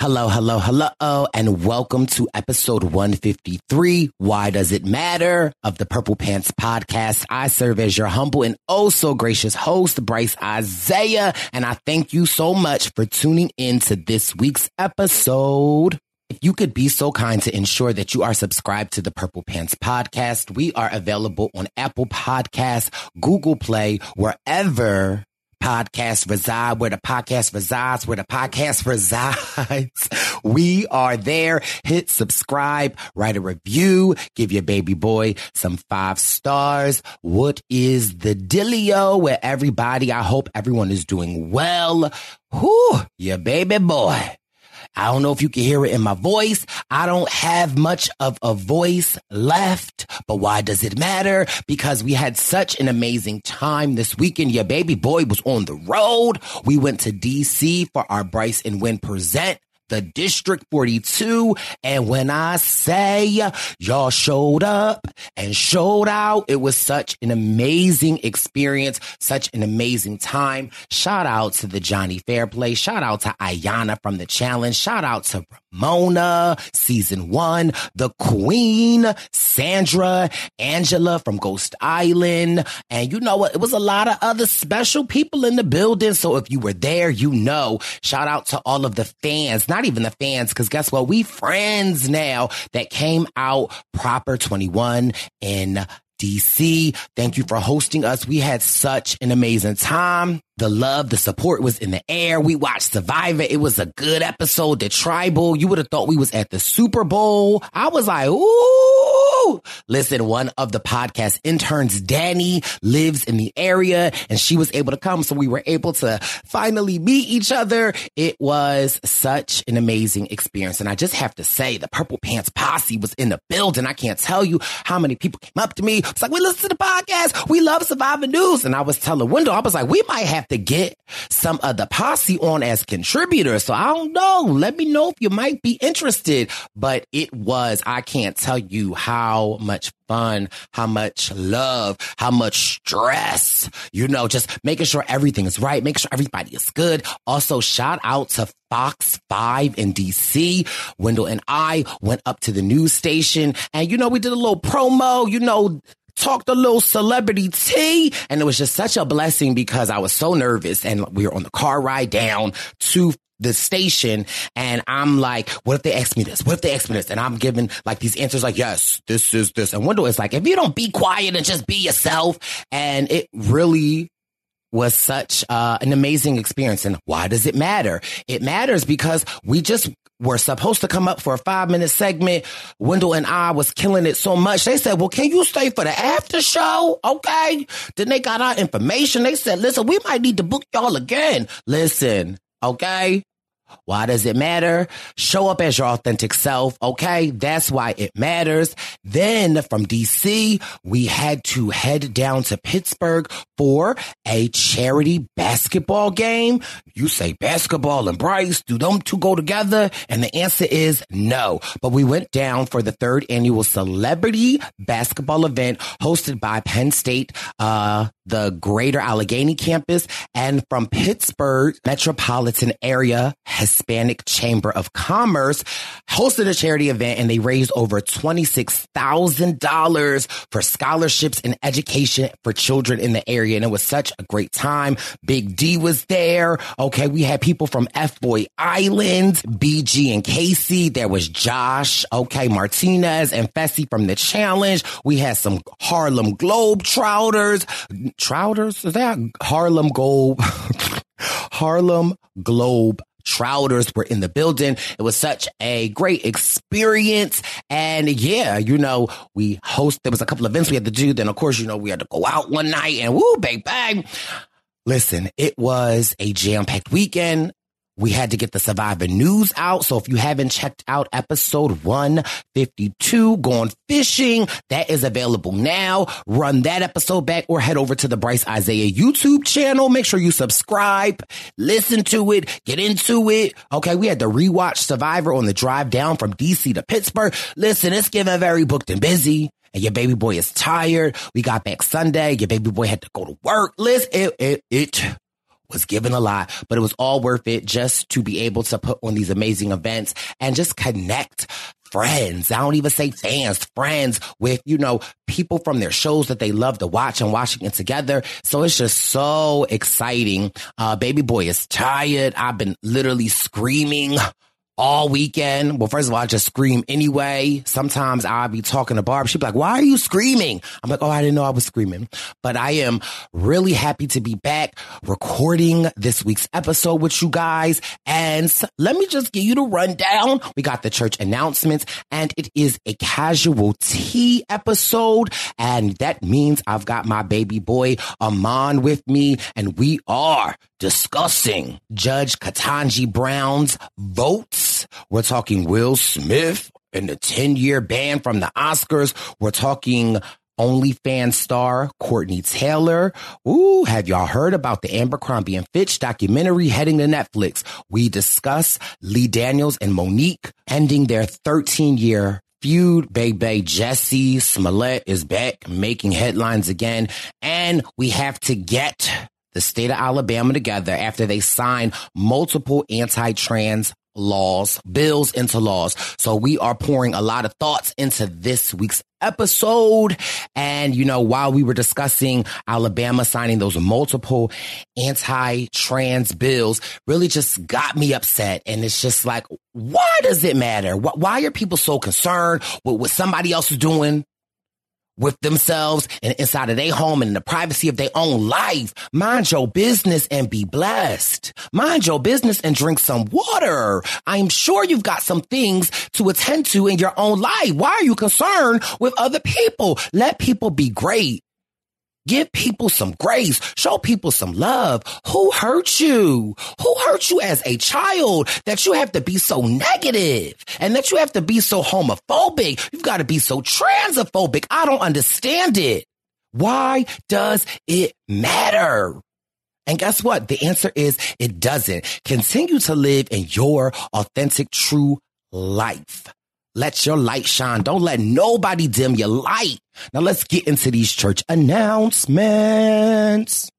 Hello, hello, hello, oh, and welcome to episode 153. Why does it matter? Of the Purple Pants podcast. I serve as your humble and oh so gracious host, Brice Izyah, and I thank you so much for tuning in to this week's episode. If you could be so kind to ensure that you are subscribed to the Purple Pants podcast, we are available on Apple Podcasts, Google Play, wherever podcast reside, where the podcast resides, where the podcast resides. We are there. Hit subscribe, write a review, give your baby boy some five stars. What is the dealio where everybody? I hope everyone is doing well. Whew, your baby boy I don't know if you can hear it in my voice. I don't have much of a voice left, but why does it matter? Because we had such an amazing time this weekend. Your baby boy was on the road. We went to DC for our Brice and Win present the District 42. And when I say y'all showed up and showed out, it was such an amazing experience, such an amazing time. Shout out to the Johnny Fairplay. Shout out to Ayana from the challenge. Shout out to Ramona, season one, the queen, Sandra, Angela from Ghost Island. And you know what? It was a lot of other special people in the building. So if you were there, you know, shout out to all of the fans, not even the fans, because guess what? We friends now that came out proper 21 in DC. Thank you for hosting us. We had such an amazing time. The love, the support was in the air. We watched Survivor. It was a good episode. The tribal, you would have thought we was at the Super Bowl. I was like, ooh. Listen, one of the podcast interns, Danny, lives in the area and she was able to come. So we were able to finally meet each other. It was such an amazing experience. And I just have to say the Purple Pants posse was in the building. I can't tell you how many people came up to me. It's like, we listen to the podcast. We love Survivor News. And I was telling Wendell, I was like, we might have to get some of the posse on as contributors. So I don't know. Let me know if you might be interested. But it was, I can't tell you how much fun, how much love, how much stress, you know, just making sure everything is right, making sure everybody is good. Also, shout out to Fox 5 in DC. Wendell and I went up to the news station and, you know, we did a little promo, you know, talked a little celebrity tea. And it was just such a blessing because I was so nervous and we were on the car ride down to the station and I'm like, what if they ask me this? What if they ask me this? And I'm giving like these answers like, yes, this is this. And Wendell is like, if you don't be quiet and just be yourself. And it really was such uh, an amazing experience. And why does it matter? It matters because we just were supposed to come up for a five minute segment. Wendell and I was killing it so much. They said, well, can you stay for the after show? Okay. Then they got our information. They said, listen, we might need to book y'all again. Listen, okay. Why does it matter? Show up as your authentic self. Okay. That's why it matters. Then from DC, we had to head down to Pittsburgh for a charity basketball game. You say basketball and Brice, do them two go together? And the answer is no. But we went down for the third annual celebrity basketball event hosted by Penn State, uh, the Greater Allegheny campus and from Pittsburgh metropolitan area Hispanic Chamber of Commerce hosted a charity event and they raised over $26,000 for scholarships and education for children in the area. And it was such a great time. Big D was there. Okay. We had people from F Boy Island, BG and Casey. There was Josh. Okay. Martinez and Fessy from the challenge. We had some Harlem Globe Trouters. Is that Harlem Globe? Harlem Globe Trouters were in the building. It was such a great experience. And yeah, you know, we host, there was a couple events we had to do. Then of course, you know, we had to go out one night and woo, bang, bang. Listen, it was a jam packed weekend. We had to get the Survivor news out. So if you haven't checked out episode 152, Gone Fishing, that is available now. Run that episode back or head over to the Brice Izyah YouTube channel. Make sure you subscribe, listen to it, get into it. Okay. We had to rewatch Survivor on the drive down from DC to Pittsburgh. Listen, it's getting very booked and busy and your baby boy is tired. We got back Sunday. Your baby boy had to go to work. Listen, it, it, it was given a lot, but it was all worth it just to be able to put on these amazing events and just connect friends. I don't even say fans, friends with, you know, people from their shows that they love to watch and watching it together. So it's just so exciting. Uh, baby boy is tired. I've been literally screaming all weekend. Well, first of all, I just scream anyway. Sometimes I'll be talking to Barb. She'd be like, why are you screaming? I'm like, oh, I didn't know I was screaming. But I am really happy to be back recording this week's episode with you guys. And let me just give you the rundown. We got the church announcements and it is a casual tea episode. And that means I've got my baby boy Aman with me and we are discussing Judge Ketanji Brown's votes. We're talking Will Smith and the 10 year ban from the Oscars. We're talking OnlyFans star Courtney Taylor. Ooh, have y'all heard about the Abercrombie and Fitch documentary heading to Netflix? We discuss Lee Daniels and Monique ending their 13 year feud. Baby Jussie Smollett is back making headlines again. And we have to get the state of Alabama together after they signed multiple anti-trans laws, bills into laws. So we are pouring a lot of thoughts into this week's episode. And, you know, while we were discussing Alabama signing those multiple anti-trans bills really just got me upset. And it's just like, why does it matter? Why are people so concerned with what somebody else is doing? With themselves and inside of their home and in the privacy of their own life. Mind your business and be blessed. Mind your business and drink some water. I'm sure you've got some things to attend to in your own life. Why are you concerned with other people? Let people be great. Give people some grace. Show people some love. Who hurt you? Who hurt you as a child that you have to be so negative and that you have to be so homophobic? You've got to be so transphobic. I don't understand it. Why does it matter? And guess what? The answer is it doesn't. Continue to live in your authentic, true life. Let your light shine. Don't let nobody dim your light. Now let's get into these church announcements.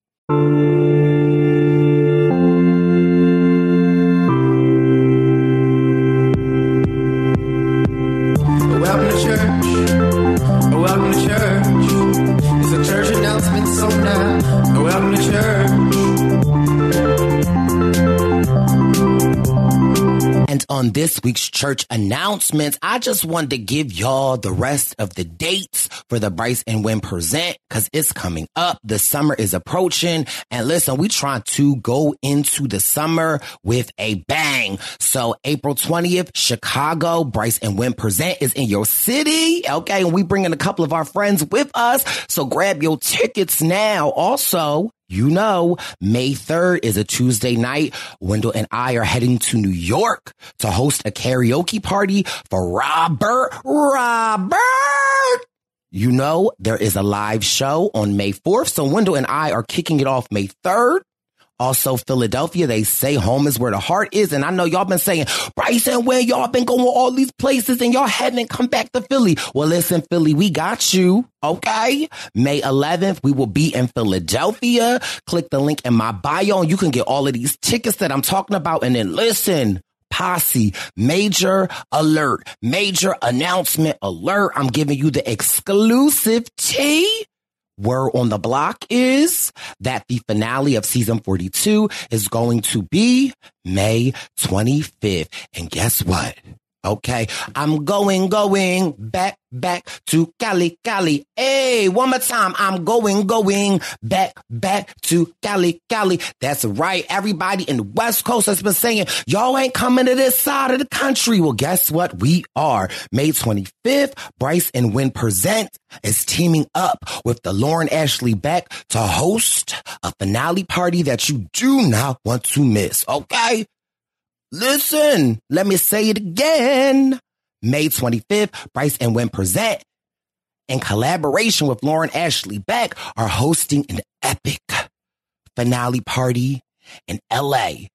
This week's church announcements, I just wanted to give y'all the rest of the dates for the Brice and Win present because it's coming up. The summer is approaching. And listen, we try to go into the summer with a bang. So April 20th, Chicago, Brice and Win present is in your city. Okay. And we bringing a couple of our friends with us. So grab your tickets now. Also, you know, May 3rd is a Tuesday night. Wendell and I are heading to New York to host a karaoke party for Robert. Robert! You know, there is a live show on May 4th. So Wendell and I are kicking it off May 3rd. Also, Philadelphia, they say home is where the heart is. And I know y'all been saying, Bryson, where y'all been going all these places and y'all haven't come back to Philly. Well, listen, Philly, we got you. Okay. May 11th, we will be in Philadelphia. Click the link in my bio and you can get all of these tickets that I'm talking about. And then listen, posse, major alert, major announcement alert. I'm giving you the exclusive tea word on the block is that the finale of season 42 is going to be May 25th. And guess what? Okay. I'm going, going back, back to Cali, Cali. Hey, one more time. I'm going, going back, back to Cali, Cali. That's right. Everybody in the West Coast has been saying, y'all ain't coming to this side of the country. Well, guess what? We are. May 25th, Brice and Win present is teaming up with the Lauren Ashley Beck to host a finale party that you do not want to miss. Okay. Listen, let me say it again. May 25th, Brice and Wynn present in collaboration with Lauren Ashley Beck are hosting an epic finale party in LA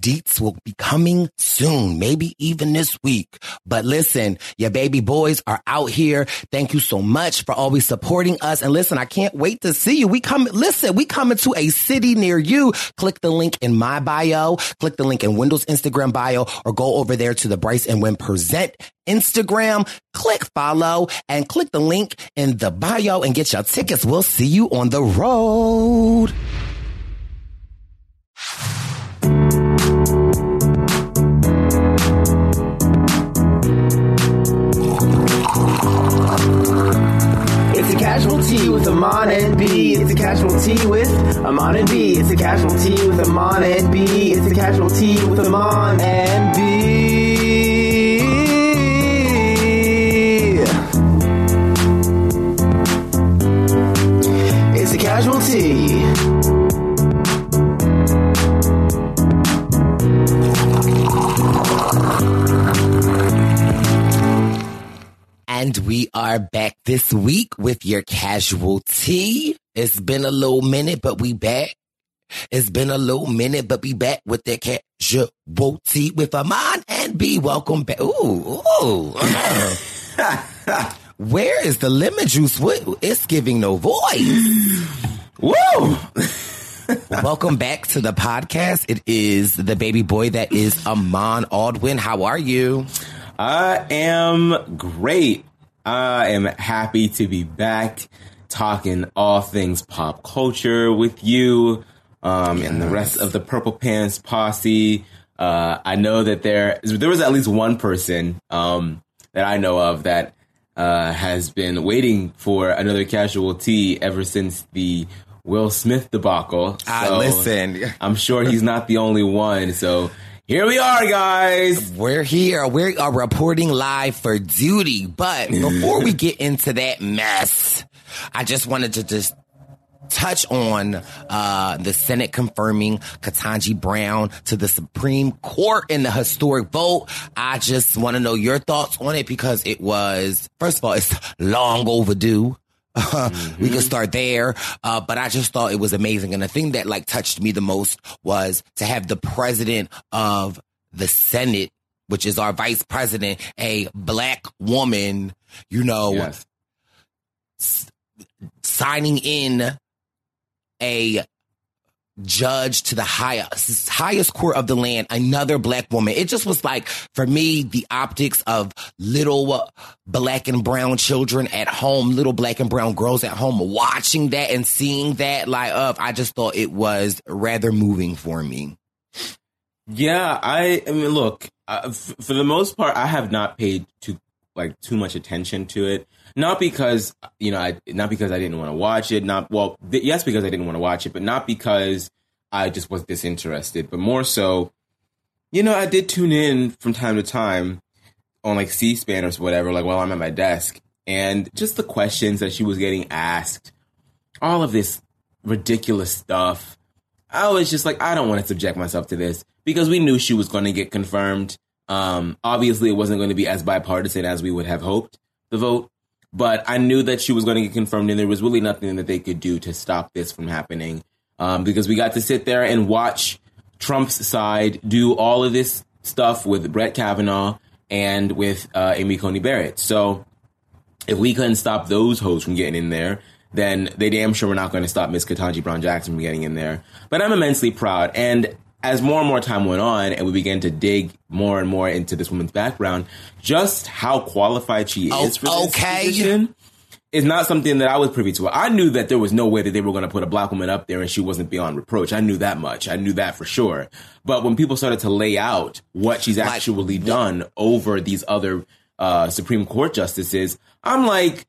Deets will be coming soon, maybe even this week. But listen, your baby boys are out here. Thank you so much for always supporting us. And listen, I can't wait to see you. We come, listen, we coming to a city near you. Click the link in my bio, click the link in Wendell's Instagram bio, or go over there to the Brice and Win Present Instagram, click follow and click the link in the bio and get your tickets. We'll see you on the road. Casualty with Aman and B. It's a casual casualty with Aman and B. It's a casual casualty with Aman and B. It's a casual casualty with Aman and And we are back this week with your casual tea. It's been a little minute, but we back. It's been a little minute, but we back with the casual tea with Aman and B. Welcome back. Ooh, ooh. Where is the lemon juice? What? It's giving no voice. Woo! Welcome back to the podcast. It is the baby boy that is Aman Adwin. How are you? I am great. I am happy to be back talking all things pop culture with you um, yes. and the rest of the Purple Pants posse. Uh, I know that there there was at least one person um, that I know of that uh, has been waiting for another casual tea ever since the Will Smith debacle. Ah, so I listen. I'm sure he's not the only one. So here we are, guys. We're here. We are reporting live for duty. But before we get into that mess, I just wanted to just touch on uh, the Senate confirming Ketanji Brown to the Supreme Court in the historic vote. I just want to know your thoughts on it because it was, first of all, it's long overdue mm-hmm. we can start there. Uh, but I just thought it was amazing. And the thing that like touched me the most was to have the president of the Senate, which is our vice president, a black woman, you know, yes. s- signing in a judge to the highest highest court of the land another black woman. It just was like for me the optics of little black and brown children at home little black and brown girls at home watching that and seeing that light up i just thought it was rather moving for me. Yeah i i mean look uh, f- for the most part i have not paid too like too much attention to it not because you know, I not because I didn't want to watch it. Not well, th- yes, because I didn't want to watch it, but not because I just was disinterested. But more so, you know, I did tune in from time to time on like C-SPAN or whatever, like while I'm at my desk, and just the questions that she was getting asked, all of this ridiculous stuff. I was just like, I don't want to subject myself to this because we knew she was going to get confirmed. Um, obviously, it wasn't going to be as bipartisan as we would have hoped the vote, but I knew that she was going to get confirmed, and there was really nothing that they could do to stop this from happening um, because we got to sit there and watch Trump's side do all of this stuff with Brett Kavanaugh and with uh, Amy Coney Barrett. So if we couldn't stop those hoes from getting in there, then they damn sure were not going to stop Miss Ketanji Brown Jackson from getting in there. But I'm immensely proud. And as more and more time went on and we began to dig more and more into this woman's background, just how qualified she Oh, is for this okay. position is not something that I was privy to. I knew that there was no way that they were going to put a black woman up there and she wasn't beyond reproach. I knew that much. I knew that for sure. But when people started to lay out what she's actually done over these other uh, Supreme Court justices, I'm like,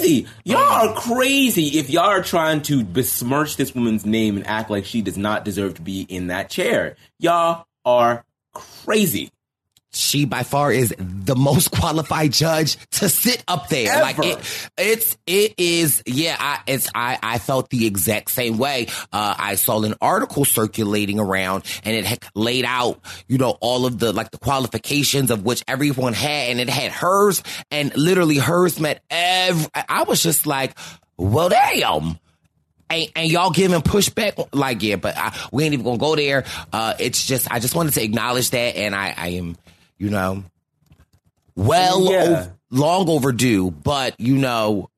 crazy. Y'all oh. are crazy if y'all are trying to besmirch this woman's name and act like she does not deserve to be in that chair. Y'all are crazy. She by far is the most qualified judge to sit up there. Like it, it's it is yeah. I it's I I felt the exact same way. Uh, I saw an article circulating around, and it had laid out you know all of the like the qualifications of which everyone had, and it had hers, and literally hers met every. I was just like, well, damn. And, and y'all giving pushback like yeah but I, we ain't even gonna go there uh it's just i just wanted to acknowledge that and i i am you know well Yeah. long overdue but you know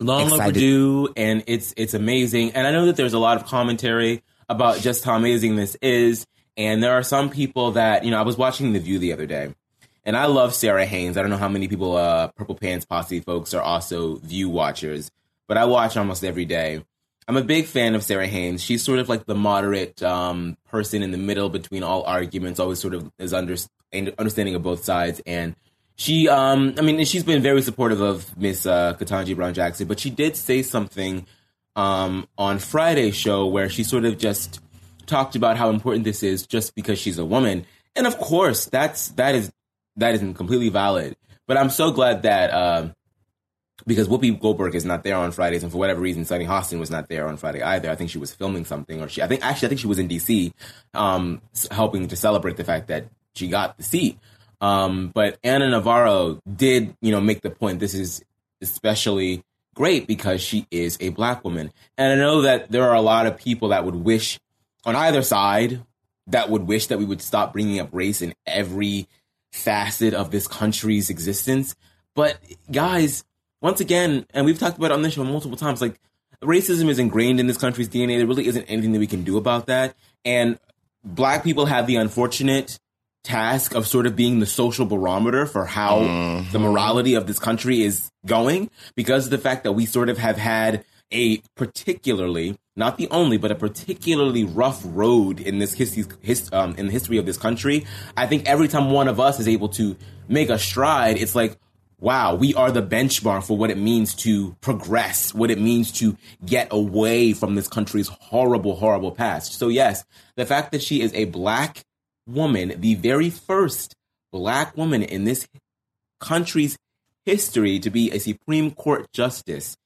long Excited. overdue and it's it's amazing and i know that there's a lot of commentary about just how amazing this is and there are some people that you know i was watching the view the other day and i love Sara Haines i don't know how many people uh purple pants posse folks are also view watchers but i watch almost every day i'm a big fan of Sara Haines she's sort of like the moderate um person in the middle between all arguments always sort of is under, understanding of both sides. And she um i mean she's been very supportive of miss uh Ketanji Brown Jackson but she did say something um on friday's show where she sort of just talked about how important this is just because she's a woman. And of course that's that is that is completely valid. But i'm so glad that um because Whoopi Goldberg is not there on Fridays, and for whatever reason, Sunny Hostin was not there on Friday either. I think she was filming something, or she, I think actually, I think she was in DC, um, helping to celebrate the fact that she got the seat. Um, but Ana Navarro did, you know, make the point. This is especially great because she is a black woman, and I know that there are a lot of people that would wish on either side that would wish that we would stop bringing up race in every facet of this country's existence. But guys, once again, and we've talked about it on this show multiple times, like racism is ingrained in this country's DNA. There really isn't anything that we can do about that. And black people have the unfortunate task of sort of being the social barometer for how the morality of this country is going because of the fact that we sort of have had a particularly not the only but a particularly rough road in this history his, um, in the history of this country i think every time one of us is able to make a stride it's like wow, we are the benchmark for what it means to progress, what it means to get away from this country's horrible, horrible past. So, yes, the fact that she is a black woman, the very first black woman in this country's history to be a Supreme Court justice,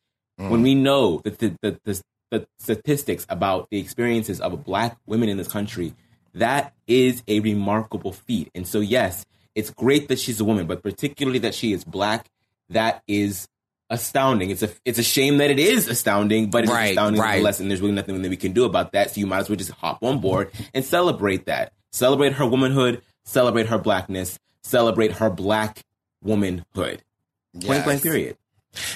mm. when we know that the, the, the, the statistics about the experiences of black women in this country, that is a remarkable feat. And so, yes, it's great that she's a woman, but particularly that she is black, that is astounding. It's a it's a shame that it is astounding, but it's Right, astounding right. nonetheless, and there's really nothing that we can do about that. So you might as well just hop on board and celebrate that. Celebrate her womanhood, celebrate her blackness, celebrate her black womanhood. Point blank period.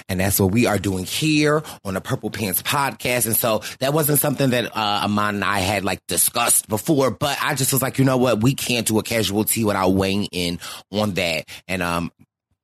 And that's what we are doing here on the Purple Pants podcast. And so that wasn't something that uh, Aman and I had like discussed before, but I just was like, you know what? We can't do a casual tea without weighing in on that. And um,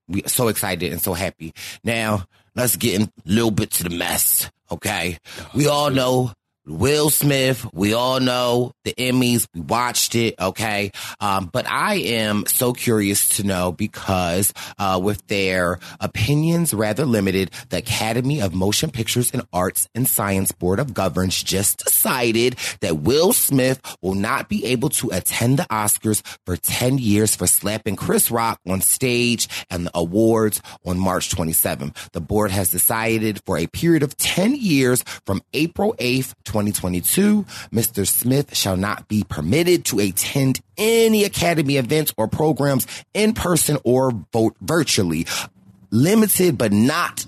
we so excited and so happy. Now let's get in a little bit to the mess. Okay, we all know Will Smith, we all know the Emmys, we watched it, okay? Um, but I am so curious to know because, uh, with their opinions rather limited, the Academy of Motion Pictures and Arts and Science Board of Governors just decided that Will Smith will not be able to attend the Oscars for 10 years for slapping Chris Rock on stage and the awards on March 27th. The board has decided for a period of 10 years from April 8th, 2022, Mr. Smith shall not be permitted to attend any Academy events or programs in person or vote virtually. Limited but not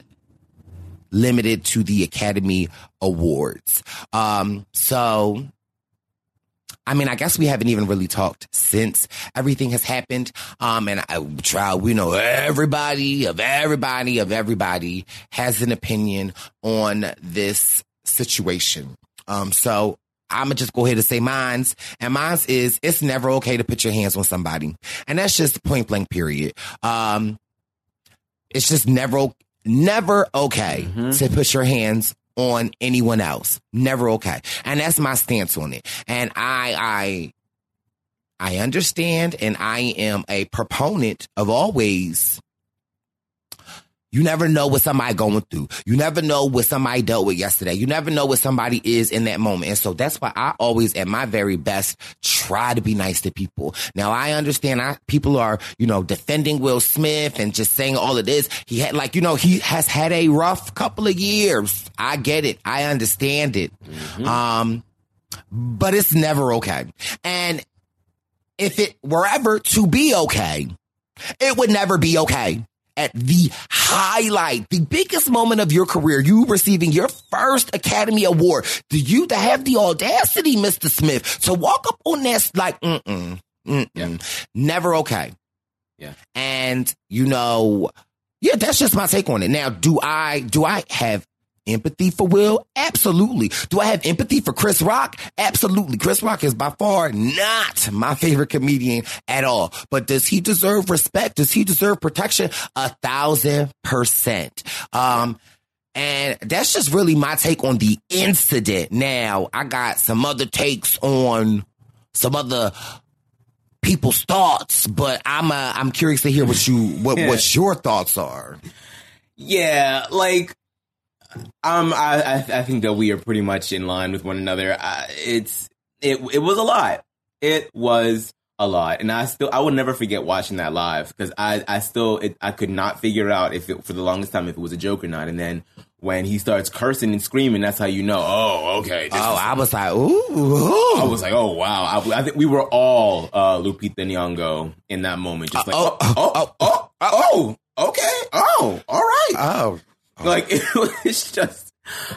limited to the Academy Awards. Um, so I mean, I guess we haven't even really talked since everything has happened. Um, and I try, we know everybody of everybody of everybody has an opinion on this situation. Um, so I'm gonna just go ahead and say mine's, and mine's is it's never okay to put your hands on somebody, and that's just point blank. Period. Um, it's just never, never okay Mm-hmm. to put your hands on anyone else. Never okay, and that's my stance on it. And I, I, I understand, and I am a proponent of always you never know what somebody going through. You never know what somebody dealt with yesterday. You never know what somebody is in that moment. And so that's why I always, at my very best, try to be nice to people. Now I understand I, people are, you know, defending Will Smith and just saying all of this. He had like, you know, he has had a rough couple of years. I get it. I understand it. Um, but it's never okay. And if it were ever to be okay, it would never be okay. At the highlight, the biggest moment of your career, you receiving your first Academy Award, do you to have the audacity, Mr. Smith, to walk up on that like, mm-mm, mm-mm, never okay. Yeah. And, you know, yeah, that's just my take on it. Now, do I, do I have empathy for Will? Absolutely. Do I have empathy for Chris Rock? Absolutely. Chris Rock is by far not my favorite comedian at all. But does he deserve respect? Does he deserve protection? A thousand percent. Um, and that's just really my take on the incident. Now, I got some other takes on some other people's thoughts, but I'm uh, I'm curious to hear what you what what your thoughts are. Yeah, like um, I, I I think that we are pretty much in line with one another. Uh, it's it it was a lot. It was a lot, and I still I will never forget watching that live because I I still it, I could not figure out if it for the longest time if it was a joke or not, and then when he starts cursing and screaming, that's how you know. Oh, okay. Oh, is- I was like, ooh, ooh. I was like, oh wow! I, I think we were all uh, Lupita Nyong'o in that moment, just like, oh, oh, oh, oh, oh, oh, okay, oh, all right. oh, Like it was just,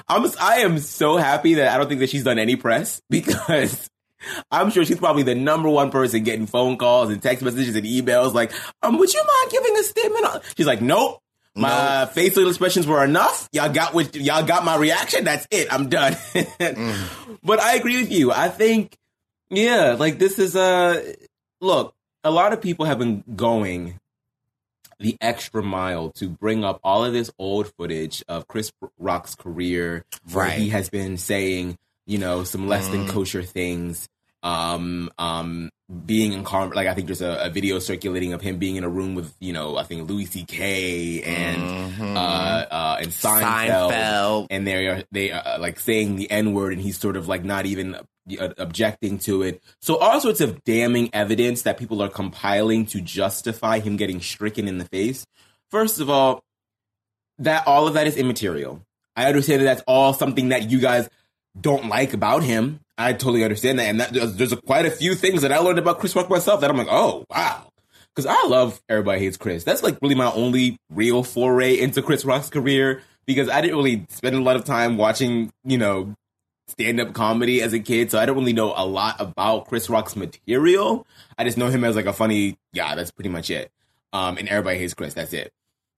I'm I am so happy that I don't think that she's done any press because I'm sure she's probably the number one person getting phone calls and text messages and emails. Like, um, would you mind giving a statement? She's like, nope. My facial expressions were enough. Y'all got what y'all got my reaction. That's it. I'm done. But I agree with you. I think, yeah, like this is a look. A lot of people have been going the extra mile to bring up all of this old footage of Chris Rock's career, where Right. he has been saying, you know, some less than kosher things. Um, um, being in car, like I think there's a, a video circulating of him being in a room with, you know, I think Louis C.K. and uh, uh, and Seinfeld, Seinfeld. and they are they are like saying the N word, and he's sort of like not even uh, Uh, objecting to it. So all sorts of damning evidence that people are compiling to justify him getting stricken in the face. First of all, that all of that is immaterial. I understand that that's all something that you guys don't like about him. I totally understand that, and that, there's, there's a, quite a few things that I learned about Chris Rock myself that I'm like, oh wow, because I love Everybody Hates Chris. That's like really my only real foray into Chris Rock's career because I didn't really spend a lot of time watching, you know, stand up comedy as a kid, so I don't really know a lot about Chris Rock's material. I just know him as like a funny guy. That's pretty much it. Um, and Everybody Hates Chris. That's it.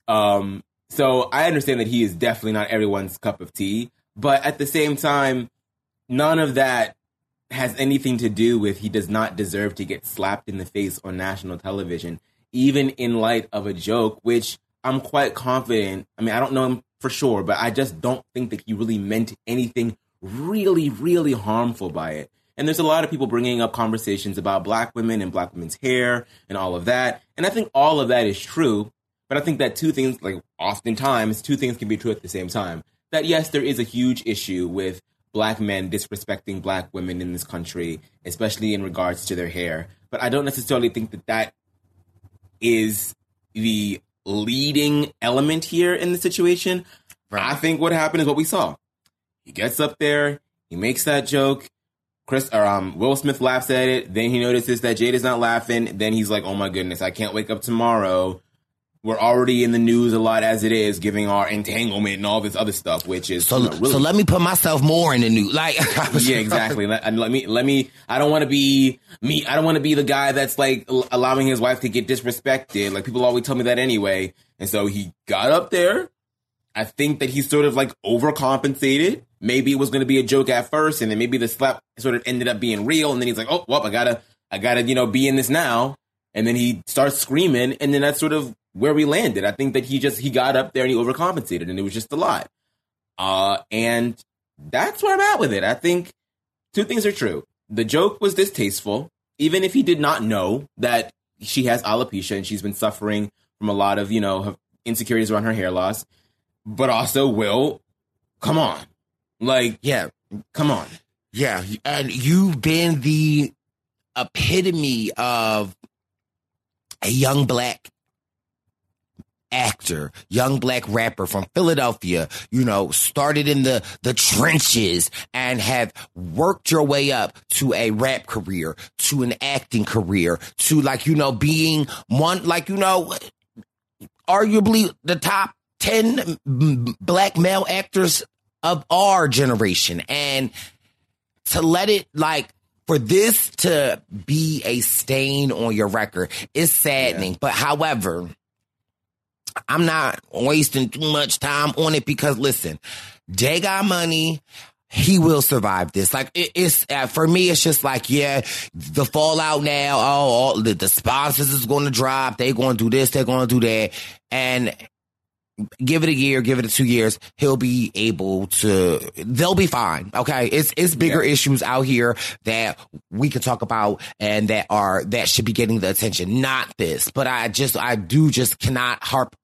Um, so I understand that he is definitely not everyone's cup of tea, but at the same time, none of that has anything to do with he does not deserve to get slapped in the face on national television, even in light of a joke, which I'm quite confident. I mean, I don't know him for sure, but I just don't think that he really meant anything really, really harmful by it. And there's a lot of people bringing up conversations about black women and black women's hair and all of that. And I think all of that is true. But I think that two things, like oftentimes, two things can be true at the same time. That yes, there is a huge issue with black men disrespecting black women in this country, especially in regards to their hair. But I don't necessarily think that that is the leading element here in the situation. Right. I think what happened is what we saw. He gets up there, he makes that joke. Chris or um, Will Smith laughs at it. Then he notices that Jade is not laughing. Then he's like, "Oh my goodness, I can't wake up tomorrow we're already in the news a lot as it is, giving our entanglement and all this other stuff, which is so. You know, really so let me put myself more in the news. Like, yeah, exactly. Let, let, me, let me. I don't want to be me. I don't want to be the guy that's like allowing his wife to get disrespected. Like people always tell me that anyway. And so he got up there. I think that he sort of like overcompensated. Maybe it was going to be a joke at first, and then maybe the slap sort of ended up being real. And then he's like, "Oh, well, I gotta, I gotta, you know, be in this now." And then he starts screaming, and then that's sort of where we landed. I think that he just he got up there and he overcompensated, and it was just a lot. Uh, and that's where I'm at with it. I think two things are true. The joke was distasteful, even if he did not know that she has alopecia and she's been suffering from a lot of you know insecurities around her hair loss. But also, Will, come on, like yeah, come on, yeah, and you've been the epitome of a young black actor, young black rapper from Philadelphia, you know, started in the, the trenches and have worked your way up to a rap career, to an acting career, to like, you know, being one, like, you know, arguably the top 10 black male actors of our generation. And to let it like, for this to be a stain on your record is saddening. Yeah. But however, I'm not wasting too much time on it because listen, Jay got money. He will survive this. Like it, it's uh, for me, it's just like yeah, the fallout now. Oh, all the, the sponsors is going to drop. They're going to do this. They're going to do that. And give it a year, give it a two years, he'll be able to, they'll be fine. Okay. It's, it's bigger yeah. issues out here that we can talk about and that are, that should be getting the attention, not this. But I just, I do just cannot harp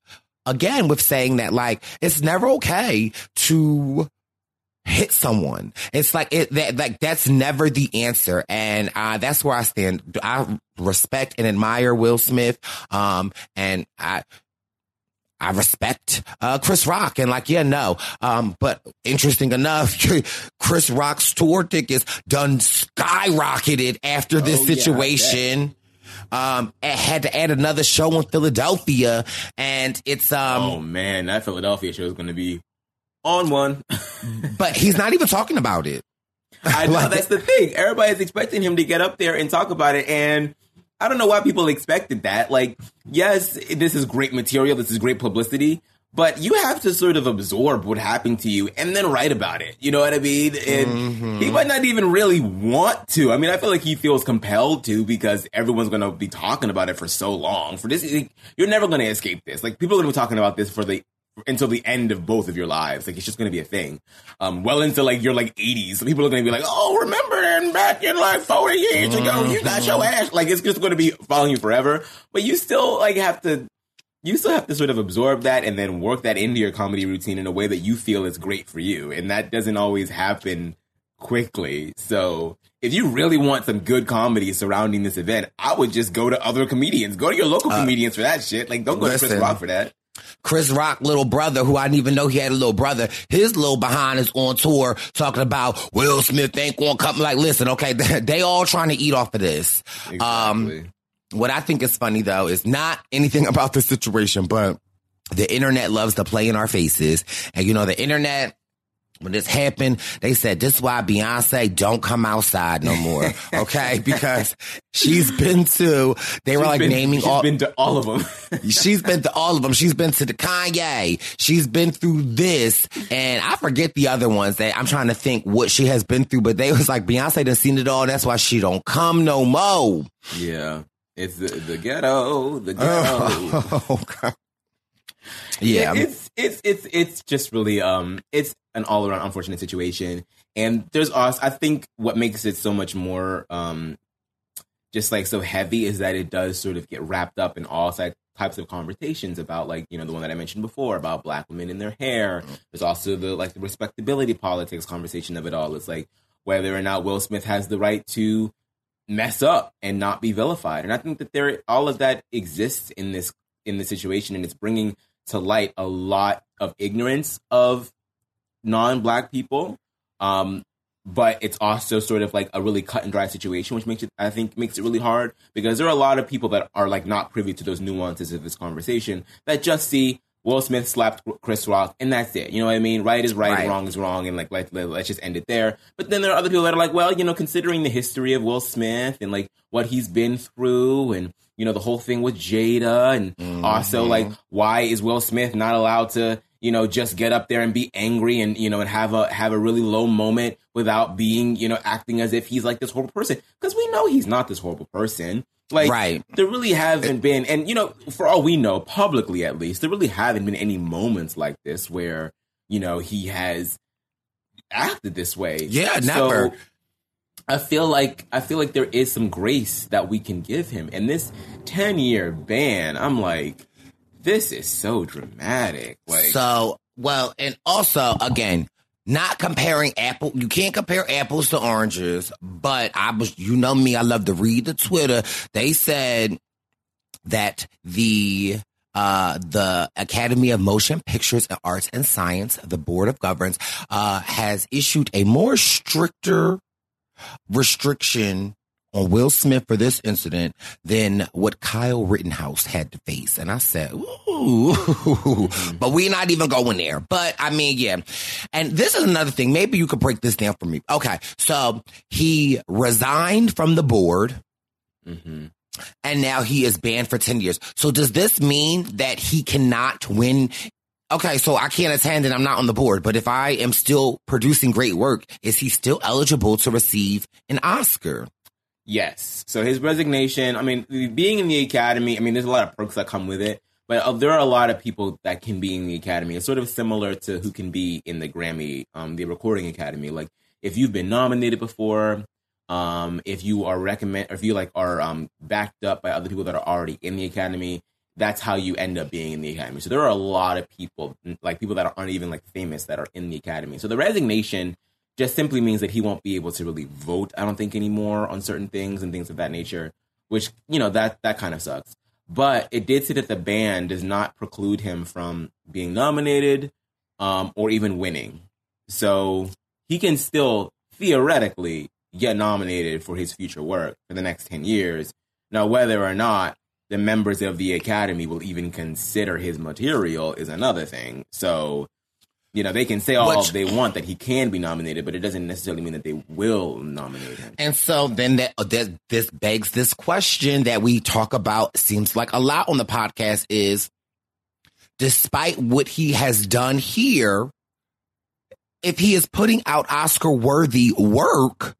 again with saying that like, it's never okay to, hit someone. It's like it that like that's never the answer. And uh that's where I stand. I respect and admire Will Smith. Um and I I respect uh, Chris Rock and like, yeah, no. Um, but interesting enough, Chris Rock's tour tickets done skyrocketed after this oh, situation. Yeah, um, had to add another show in Philadelphia, and it's um. Oh man, that Philadelphia show is going to be on one. but he's not even talking about it. I know like, that's the thing. Everybody's expecting him to get up there and talk about it, and I don't know why people expected that. Like, yes, this is great material, this is great publicity, but you have to sort of absorb what happened to you and then write about it. You know what I mean? And mm-hmm. he might not even really want to. I mean, I feel like he feels compelled to because everyone's going to be talking about it for so long. For this, you're never going to escape this. Like, people are going to be talking about this for the until the end of both of your lives. Like it's just going to be a thing. Um, well into like your like 80s. So people are going to be like, oh, remember and back in like 40 years ago, you got your ass. Like it's just going to be following you forever. But you still like have to, you still have to sort of absorb that and then work that into your comedy routine in a way that you feel is great for you. And that doesn't always happen quickly. So if you really want some good comedy surrounding this event, I would just go to other comedians. Go to your local uh, comedians for that shit. Like don't go listen, to Chris Rock for that. Chris Rock little brother, who I didn't even know he had a little brother, his little behind is on tour talking about Will Smith ain't gonna come. Like, listen, okay, they all trying to eat off of this. Exactly. Um, what I think is funny though is not anything about the situation, but the internet loves to play in our faces. And you know, the internet when this happened, they said this is why Beyonce don't come outside no more. Okay, because she's been to. They she's were like been, naming she's all. Been to all of them. she's been to all of them. She's been to the Kanye. She's been through this, and I forget the other ones. That I'm trying to think what she has been through, but they was like Beyonce done seen it all. That's why she don't come no more. Yeah, it's the, the ghetto. The ghetto. Oh, oh God. Yeah, it's it's it's it's just really um it's an all around unfortunate situation, and there's also I think what makes it so much more um just like so heavy is that it does sort of get wrapped up in all si- types of conversations about like you know the one that I mentioned before about black women and their hair. There's also the like the respectability politics conversation of it all. It's like whether or not Will Smith has the right to mess up and not be vilified. And I think that there all of that exists in this in this situation, and it's bringing to light a lot of ignorance of non-black people. Um, but it's also sort of like a really cut and dry situation, which makes it, I think, makes it really hard because there are a lot of people that are like not privy to those nuances of this conversation that just see Will Smith slapped Chris Rock and that's it. You know what I mean? Right is right, Right. wrong is wrong, and like let, let, let's just end it there. But then there are other people that are like, well, you know, considering the history of Will Smith and like what he's been through and you know the whole thing with Jada and mm-hmm. also like why is Will Smith not allowed to you know just get up there and be angry and you know and have a have a really low moment without being you know acting as if he's like this horrible person because we know he's not this horrible person like Right. there really haven't been and you know for all we know publicly at least there really haven't been any moments like this where you know he has acted this way Yeah, So, never. I feel like I feel like there is some grace that we can give him. And this 10 year ban, I'm like, this is so dramatic. Like So, well, and also, again, not comparing apple. You can't compare apples to oranges, but I was, you know me, I love to read the Twitter. They said that the, uh, the Academy of Motion Pictures and Arts and Science, the Board of Governors, uh, has issued a more stricter restriction on Will Smith for this incident than what Kyle Rittenhouse had to face. And I said, ooh, but we're not even going there. But I mean, yeah. And this is another thing. Maybe you could break this down for me. Okay. So he resigned from the board mhm. and now he is banned for 10 years. So does this mean that he cannot win? Okay, so I can't attend and I'm not on the board, but if I am still producing great work, is he still eligible to receive an Oscar? Yes. So his resignation, I mean, being in the academy, I mean, there's a lot of perks that come with it, but uh, there are a lot of people that can be in the academy. It's sort of similar to who can be in the Grammy, um, the recording academy. Like, if you've been nominated before, um, if you are recommend, if you like are um backed up by other people that are already in the academy, that's how you end up being in the academy. So there are a lot of people, like people that aren't even like famous, that are in the academy. So the resignation just simply means that he won't be able to really vote. I don't think anymore on certain things and things of that nature, which you know that that kind of sucks. But it did say that the ban does not preclude him from being nominated um, or even winning. So he can still theoretically get nominated for his future work for the next 10 years. Now, whether or not the members of the academy will even consider his material is another thing. So, you know, they can say all Which- they want that he can be nominated, but it doesn't necessarily mean that they will nominate him. And so then that, uh, that this begs this question that we talk about seems like a lot on the podcast is despite what he has done here, if he is putting out Oscar worthy work,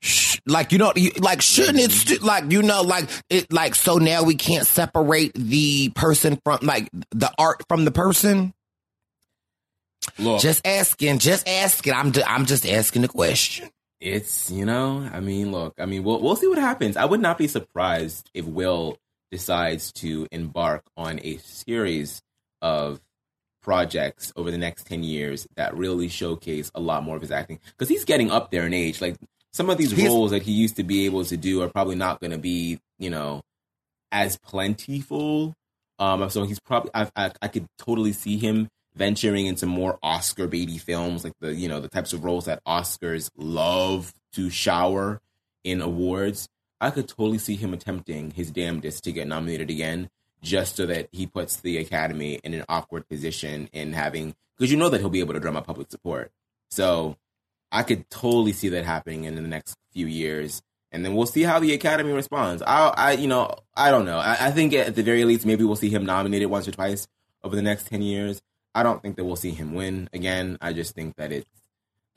sh- like you know, you, like shouldn't it st- like you know, like it like so now we can't separate the person from like the art from the person. Look, Just asking, just asking. I'm I'm just asking the question. it's you know, I mean, look, I mean, we'll we'll see what happens. I would not be surprised if Will decides to embark on a series of projects over the next 10 years that really showcase a lot more of his acting because he's getting up there in age like some of these He's- roles that he used to be able to do are probably not going to be you know as plentiful. Um so he's probably I, I i could totally see him venturing into more oscar baby films like the you know the types of roles that oscars love to shower in awards. I could totally see him attempting his damnedest to get nominated again just so that he puts the academy in an awkward position in having because you know that he'll be able to drum up public support. So I could totally see that happening in the next few years, and then we'll see how the Academy responds. I, I, you know, I don't know. I, I think at the very least, maybe we'll see him nominated once or twice over the next ten years. I don't think that we'll see him win again. I just think that it's.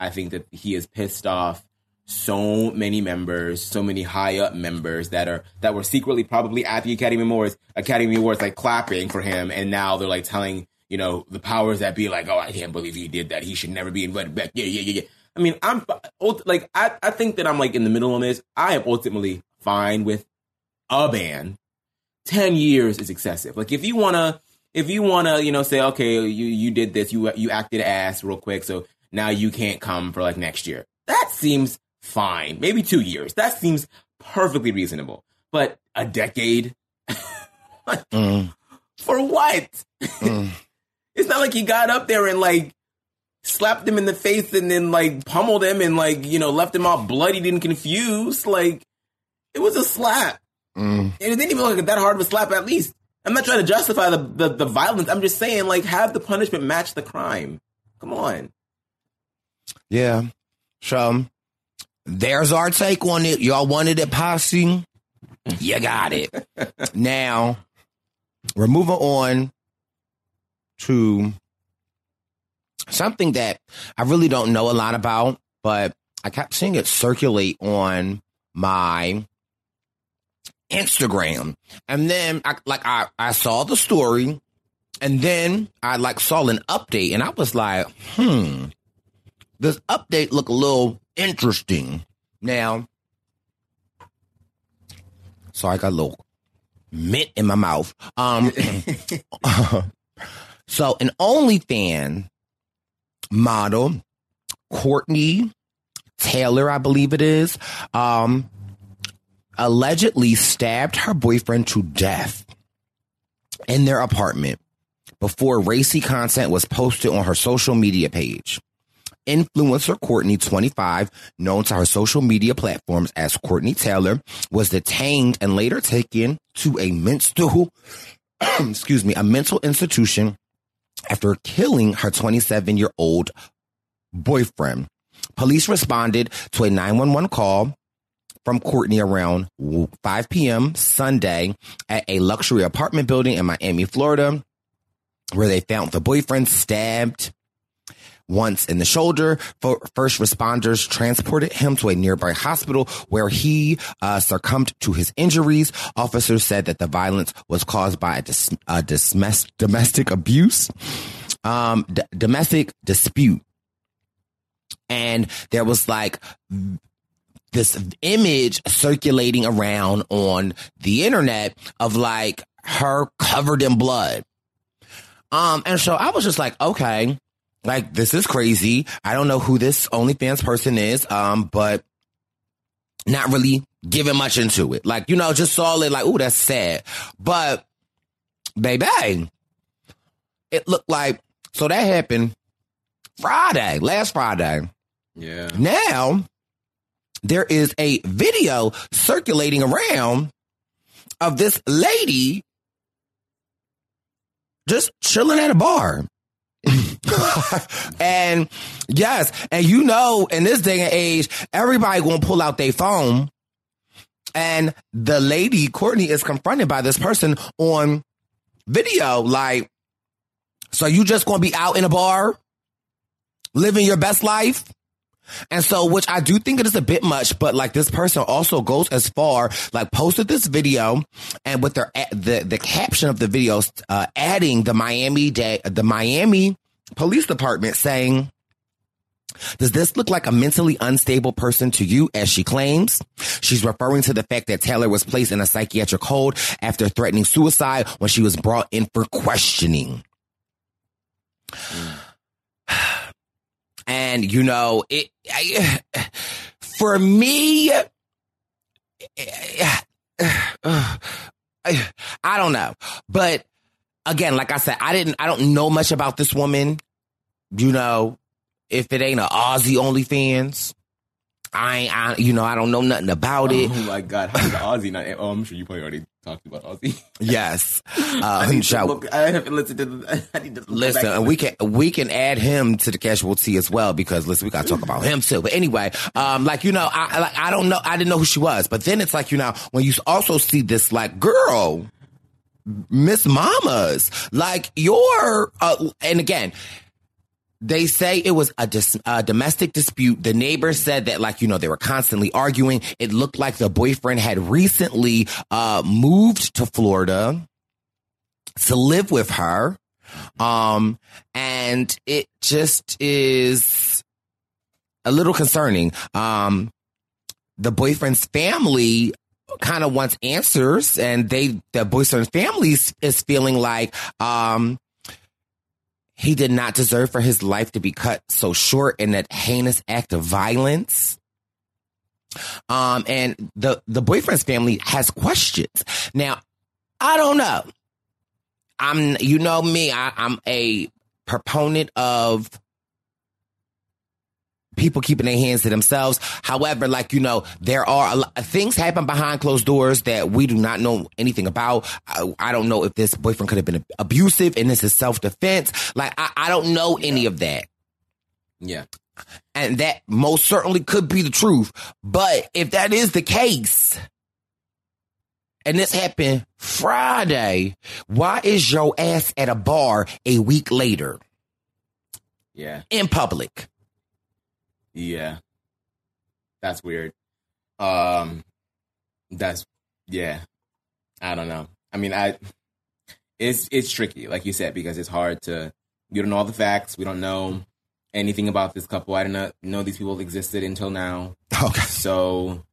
I think that he is pissed off so many members, so many high up members that are that were secretly probably at the Academy Awards, Academy Awards, like clapping for him, and now they're like telling you know the powers that be like, oh, I can't believe he did that. He should never be invited back. Yeah, yeah, yeah, yeah. I mean, I'm like, I, I think that I'm like in the middle on this. I am ultimately fine with a ban. Ten years is excessive. Like if you wanna, if you wanna, you know, say, okay, you you did this, you you acted ass real quick, so now you can't come for like next year. That seems fine. Maybe two years. That seems perfectly reasonable. But a decade? mm. For what? Mm. it's not like he got up there and like slapped him in the face and then like pummeled him and like, you know, left him all bloodied and confused. Like, it was a slap. Mm. And it didn't even look like that hard of a slap, at least. I'm not trying to justify the, the, the violence. I'm just saying, like, have the punishment match the crime. Come on. Yeah. So there's our take on it. Y'all wanted it posse. You got it. now, we're moving on to something that I really don't know a lot about, but I kept seeing it circulate on my Instagram. And then I like I, I saw the story and then I like saw an update and I was like, hmm, this update look a little interesting. Now, so I got a little mint in my mouth. Um, so an OnlyFans model, Courtney Taylor, I believe it is, um, allegedly stabbed her boyfriend to death in their apartment before racy content was posted on her social media page. Influencer Courtney, 25, known to her social media platforms as Courtney Taylor, was detained and later taken to a mental, excuse me, a mental institution after killing her 27 year old boyfriend. Police responded to a 911 call from Courtney around 5 p.m. Sunday at a luxury apartment building in Miami, Florida, where they found the boyfriend stabbed once in the shoulder. First responders transported him to a nearby hospital where he uh, succumbed to his injuries. Officers said that the violence was caused by a, dis- a dis- domestic abuse, um, d- domestic dispute. And there was like this image circulating around on the internet of like her covered in blood. Um, and so I was just like, okay, like this is crazy. I don't know who this OnlyFans person is, um, but not really giving much into it. Like, you know, just saw it like, oh, that's sad. But baby, it looked like so that happened Friday, last Friday. Yeah. Now there is a video circulating around of this lady just chilling at a bar. and yes, and you know, in this day and age, everybody gonna pull out their phone. And the lady, Courtney, is confronted by this person on video. Like, so you just gonna be out in a bar, living your best life? And so, which I do think it is a bit much, but like this person also goes as far, like posted this video and with their, the, the caption of the video, uh, adding the Miami day, the Miami police department saying, does this look like a mentally unstable person to you, as she claims? She's referring to the fact that Taylor was placed in a psychiatric hold after threatening suicide when she was brought in for questioning. And you know, it I, for me, I don't know, but again, like I said, I didn't, I don't know much about this woman. You know, if it ain't a Aussie OnlyFans, I ain't, I, you know, I don't know nothing about it. Oh my God, the Aussie not? Oh, I'm sure you probably already talked about Aussie. Yes, uh, I, need to look, I have to listen to. The, I need to listen, and we can we can add him to the casual tea as well because listen, we got to talk about him too. But anyway, um, like you know, I like I don't know, I didn't know who she was, but then it's like you know when you also see this like girl, Miss Mamas, like your, uh, and again they say it was a, dis- a domestic dispute. The neighbors said that, like, you know, they were constantly arguing. It looked like the boyfriend had recently uh, moved to Florida to live with her. Um, and it just is a little concerning. Um, the boyfriend's family kind of wants answers and they, the boyfriend's family is feeling like, um, he did not deserve for his life to be cut so short in that heinous act of violence. Um, and the, the boyfriend's family has questions. Now, I don't know. I'm, you know me, I, I'm a proponent of people keeping their hands to themselves. However, like, you know, there are a lot, things happen behind closed doors that we do not know anything about. I, I don't know if this boyfriend could have been abusive and this is self defense. Like, I, I don't know any of that. Yeah. And that most certainly could be the truth. But if that is the case, and this happened Friday, why is your ass at a bar a week later? Yeah. In public. Yeah. That's weird. Um that's yeah. I don't know. I mean, I it's it's tricky like you said because it's hard to we don't know all the facts. We don't know anything about this couple. I did not know these people existed until now. Okay. So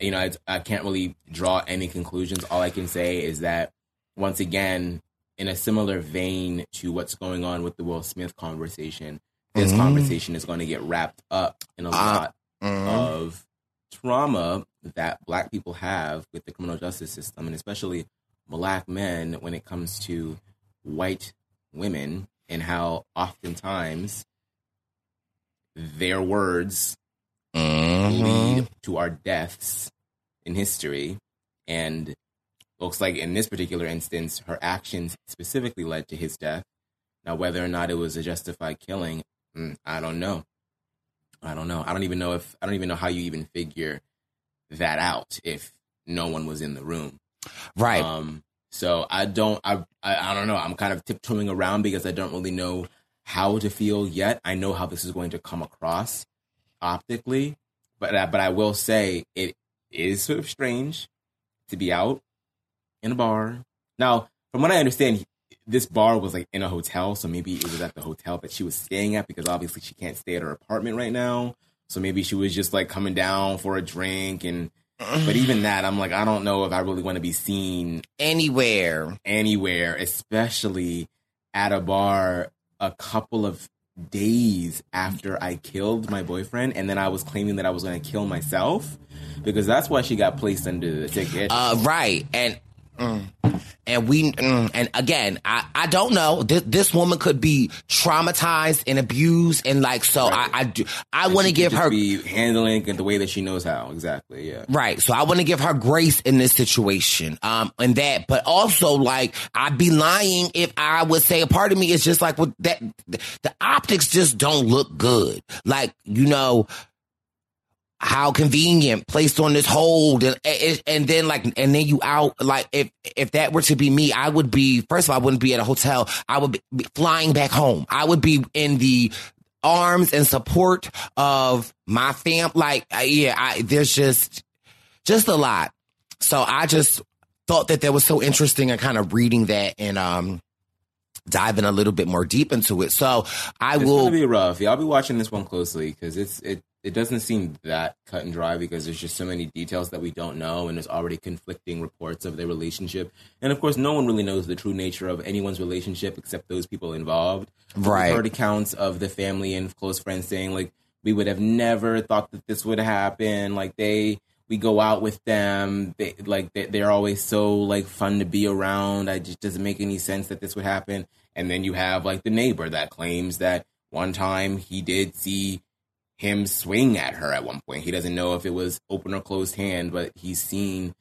you know, I, I can't really draw any conclusions. All I can say is that once again, in a similar vein to what's going on with the Will Smith conversation, this Mhm. conversation is going to get wrapped up in a lot Mhm. of trauma that black people have with the criminal justice system and especially black men when it comes to white women and how oftentimes their words Mhm. lead to our deaths in history and looks like in this particular instance her actions specifically led to his death now whether or not it was a justified killing i don't know i don't know i don't even know if i don't even know how you even figure that out if no one was in the room Right. um, so I don't, I, I, I don't know. I'm kind of tiptoeing around because I don't really know how to feel yet. I know how this is going to come across optically, but I, but I will say it is sort of strange to be out in a bar. Now, from what I understand, this bar was like in a hotel, so maybe it was at the hotel that she was staying at because obviously she can't stay at her apartment right now. So maybe she was just like coming down for a drink and but even that, I'm like, I don't know if I really want to be seen Anywhere. anywhere, especially at a bar a couple of days after I killed my boyfriend, and then I was claiming that I was going to kill myself because that's why she got placed under the ticket. Uh, right. And mm, and we mm, and again, I I don't know. This this woman could be traumatized and abused, and like so. Right. I I do. I want to give her be handling it the way that she knows how. Exactly. Yeah. Right. So I want to give her grace in this situation. Um, and that, but also like I'd be lying if I would say a part of me is just like with that, the optics just don't look good. Like, you know, how convenient placed on this hold and, and and then like and then you out like if if that were to be me i would be first of all i wouldn't be at a hotel i would be flying back home i would be in the arms and support of my fam like yeah I, there's just just a lot so i just thought that that was so interesting and kind of reading that and um diving a little bit more deep into it so i It's will be rough. Yeah, I'll be watching this one closely because it's it. It doesn't seem that cut and dry because there's just so many details that we don't know, and there's already conflicting reports of their relationship. And of course, no one really knows the true nature of anyone's relationship except those people involved. Right. Heard accounts of the family and close friends saying like, "We would have never thought that this would happen." Like they, we go out with them, they like they, they're always so like fun to be around. I just doesn't make any sense that this would happen. And then you have like the neighbor that claims that one time he did see him swing at her at one point. He doesn't know if it was open or closed hand, but he's seen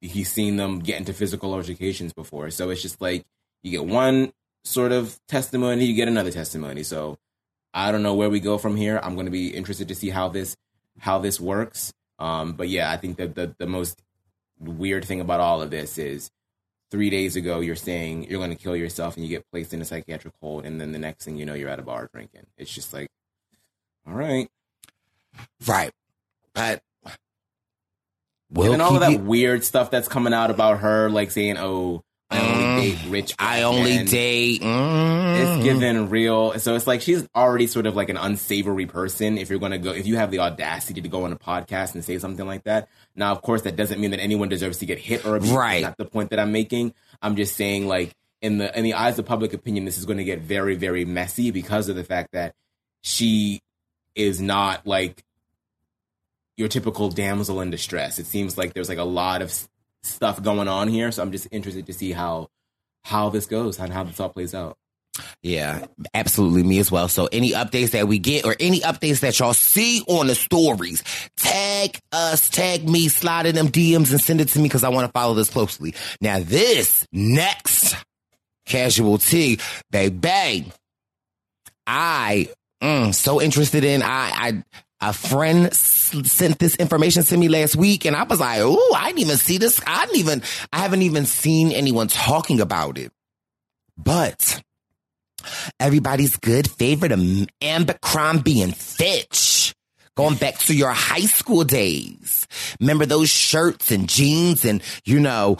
he's seen them get into physical altercations before. So it's just like you get one sort of testimony, you get another testimony. So I don't know where we go from here. I'm going to be interested to see how this how this works. Um, but yeah, I think that the the most weird thing about all of this is three days ago you're saying you're going to kill yourself and you get placed in a psychiatric hold, and then the next thing you know you're at a bar drinking. It's just like, all right, right, but. We'll and all of that you- weird stuff that's coming out about her, like saying, "Oh, I only Mm, date rich." I only date. mm. It's given real. So it's like she's already sort of like an unsavory person. If you're going to go, if you have the audacity to go on a podcast and say something like that. Now, of course, that doesn't mean that anyone deserves to get hit or abused. Right. That's not the point that I'm making. I'm just saying, like in the in the eyes of public opinion, this is going to get very, very messy because of the fact that she is not like your typical damsel in distress. It seems like there's like a lot of stuff going on here. So I'm just interested to see how how this goes and how this all plays out. Yeah, absolutely. Me as well. So any updates that we get or any updates that y'all see on the stories, tag us, tag me, slide in them DMs and send it to me because I want to follow this closely. Now this next casual tea, baby, I mm, so interested in. I, I a friend sent this information to me last week, and I was like, "Oh, I didn't even see this. I didn't even. I haven't even seen anyone talking about it." But everybody's good favorite, Abercrombie and Fitch. Going back to your high school days. Remember those shirts and jeans and, you know,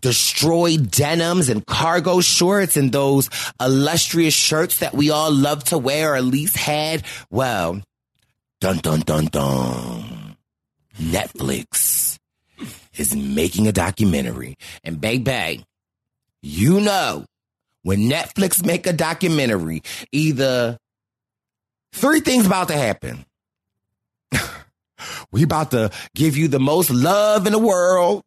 destroyed denims and cargo shorts and those illustrious shirts that we all love to wear or at least had? Well, dun dun dun dun. Netflix is making a documentary. And baby, you know, when Netflix make a documentary, either three things about to happen. we about to give you the most love in the world,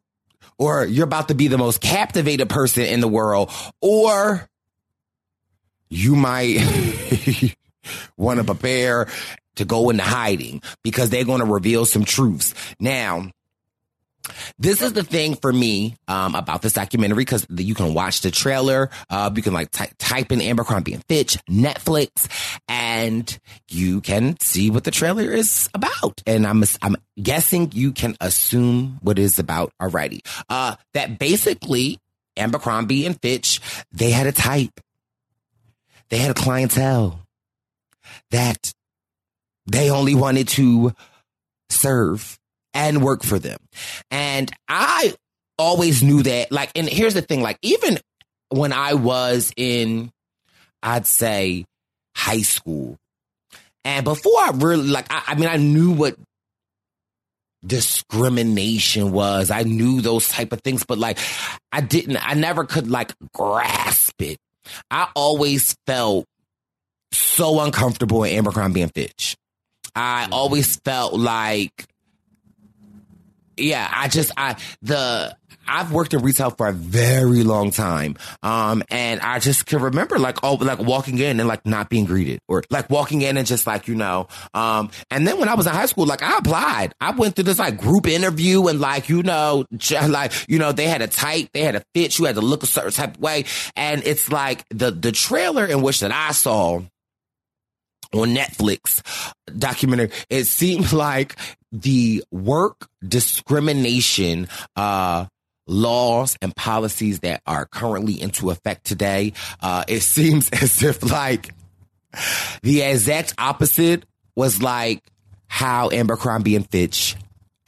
or you're about to be the most captivated person in the world, or you might want to prepare to go into hiding because they're going to reveal some truths. Now, this is the thing for me um, about this documentary because you can watch the trailer. Uh, you can like ty- type in Abercrombie and Fitch Netflix, and you can see what the trailer is about. And I'm I'm guessing you can assume what it's about already. Uh, that basically Abercrombie and Fitch they had a type, they had a clientele that they only wanted to serve and work for them. And I always knew that, like, and here's the thing, like, even when I was in, I'd say high school, and before I really, like, I, I mean, I knew what discrimination was. I knew those type of things, but like, I didn't, I never could like grasp it. I always felt so uncomfortable in Abercrombie and Fitch. I mm-hmm. always felt like yeah, I just I the I've worked in retail for a very long time. Um and I just can remember like oh like walking in and like not being greeted or like walking in and just like, you know, um and then when I was in high school, like I applied. I went through this like group interview and like, you know, like, you know, they had a type, they had a fit, you had to look a certain type of way. And it's like the the trailer in which that I saw on Netflix documentary, it seemed like the work discrimination uh laws and policies that are currently into effect today, uh, it seems as if like the exact opposite was like how Abercrombie and Fitch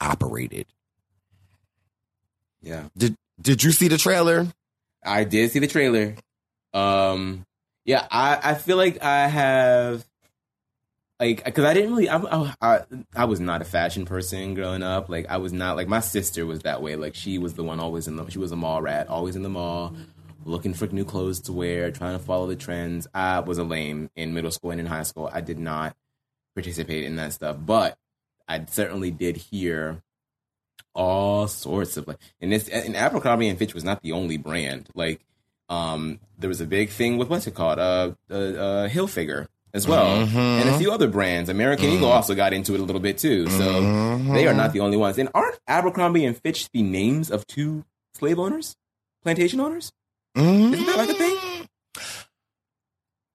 operated. Yeah. Did did you see the trailer? I did see the trailer. Um, yeah, I, I feel like I have, like, because I didn't really, I, I, I, was not a fashion person growing up. Like, I was not, like, my sister was that way. Like, she was the one always in the, she was a mall rat, always in the mall, looking for new clothes to wear, trying to follow the trends. I was a lame in middle school and in high school. I did not participate in that stuff, but I certainly did hear all sorts of like and this and Abercrombie and Fitch was not the only brand. Like um there was a big thing with what's it called? Uh uh, uh Hilfiger as well. And a mm-hmm. few other brands. American Eagle mm-hmm. also got into it a little bit too. So mm-hmm. they are not the only ones. And aren't Abercrombie and Fitch the names of two slave owners? Plantation owners? Isn't that like a thing?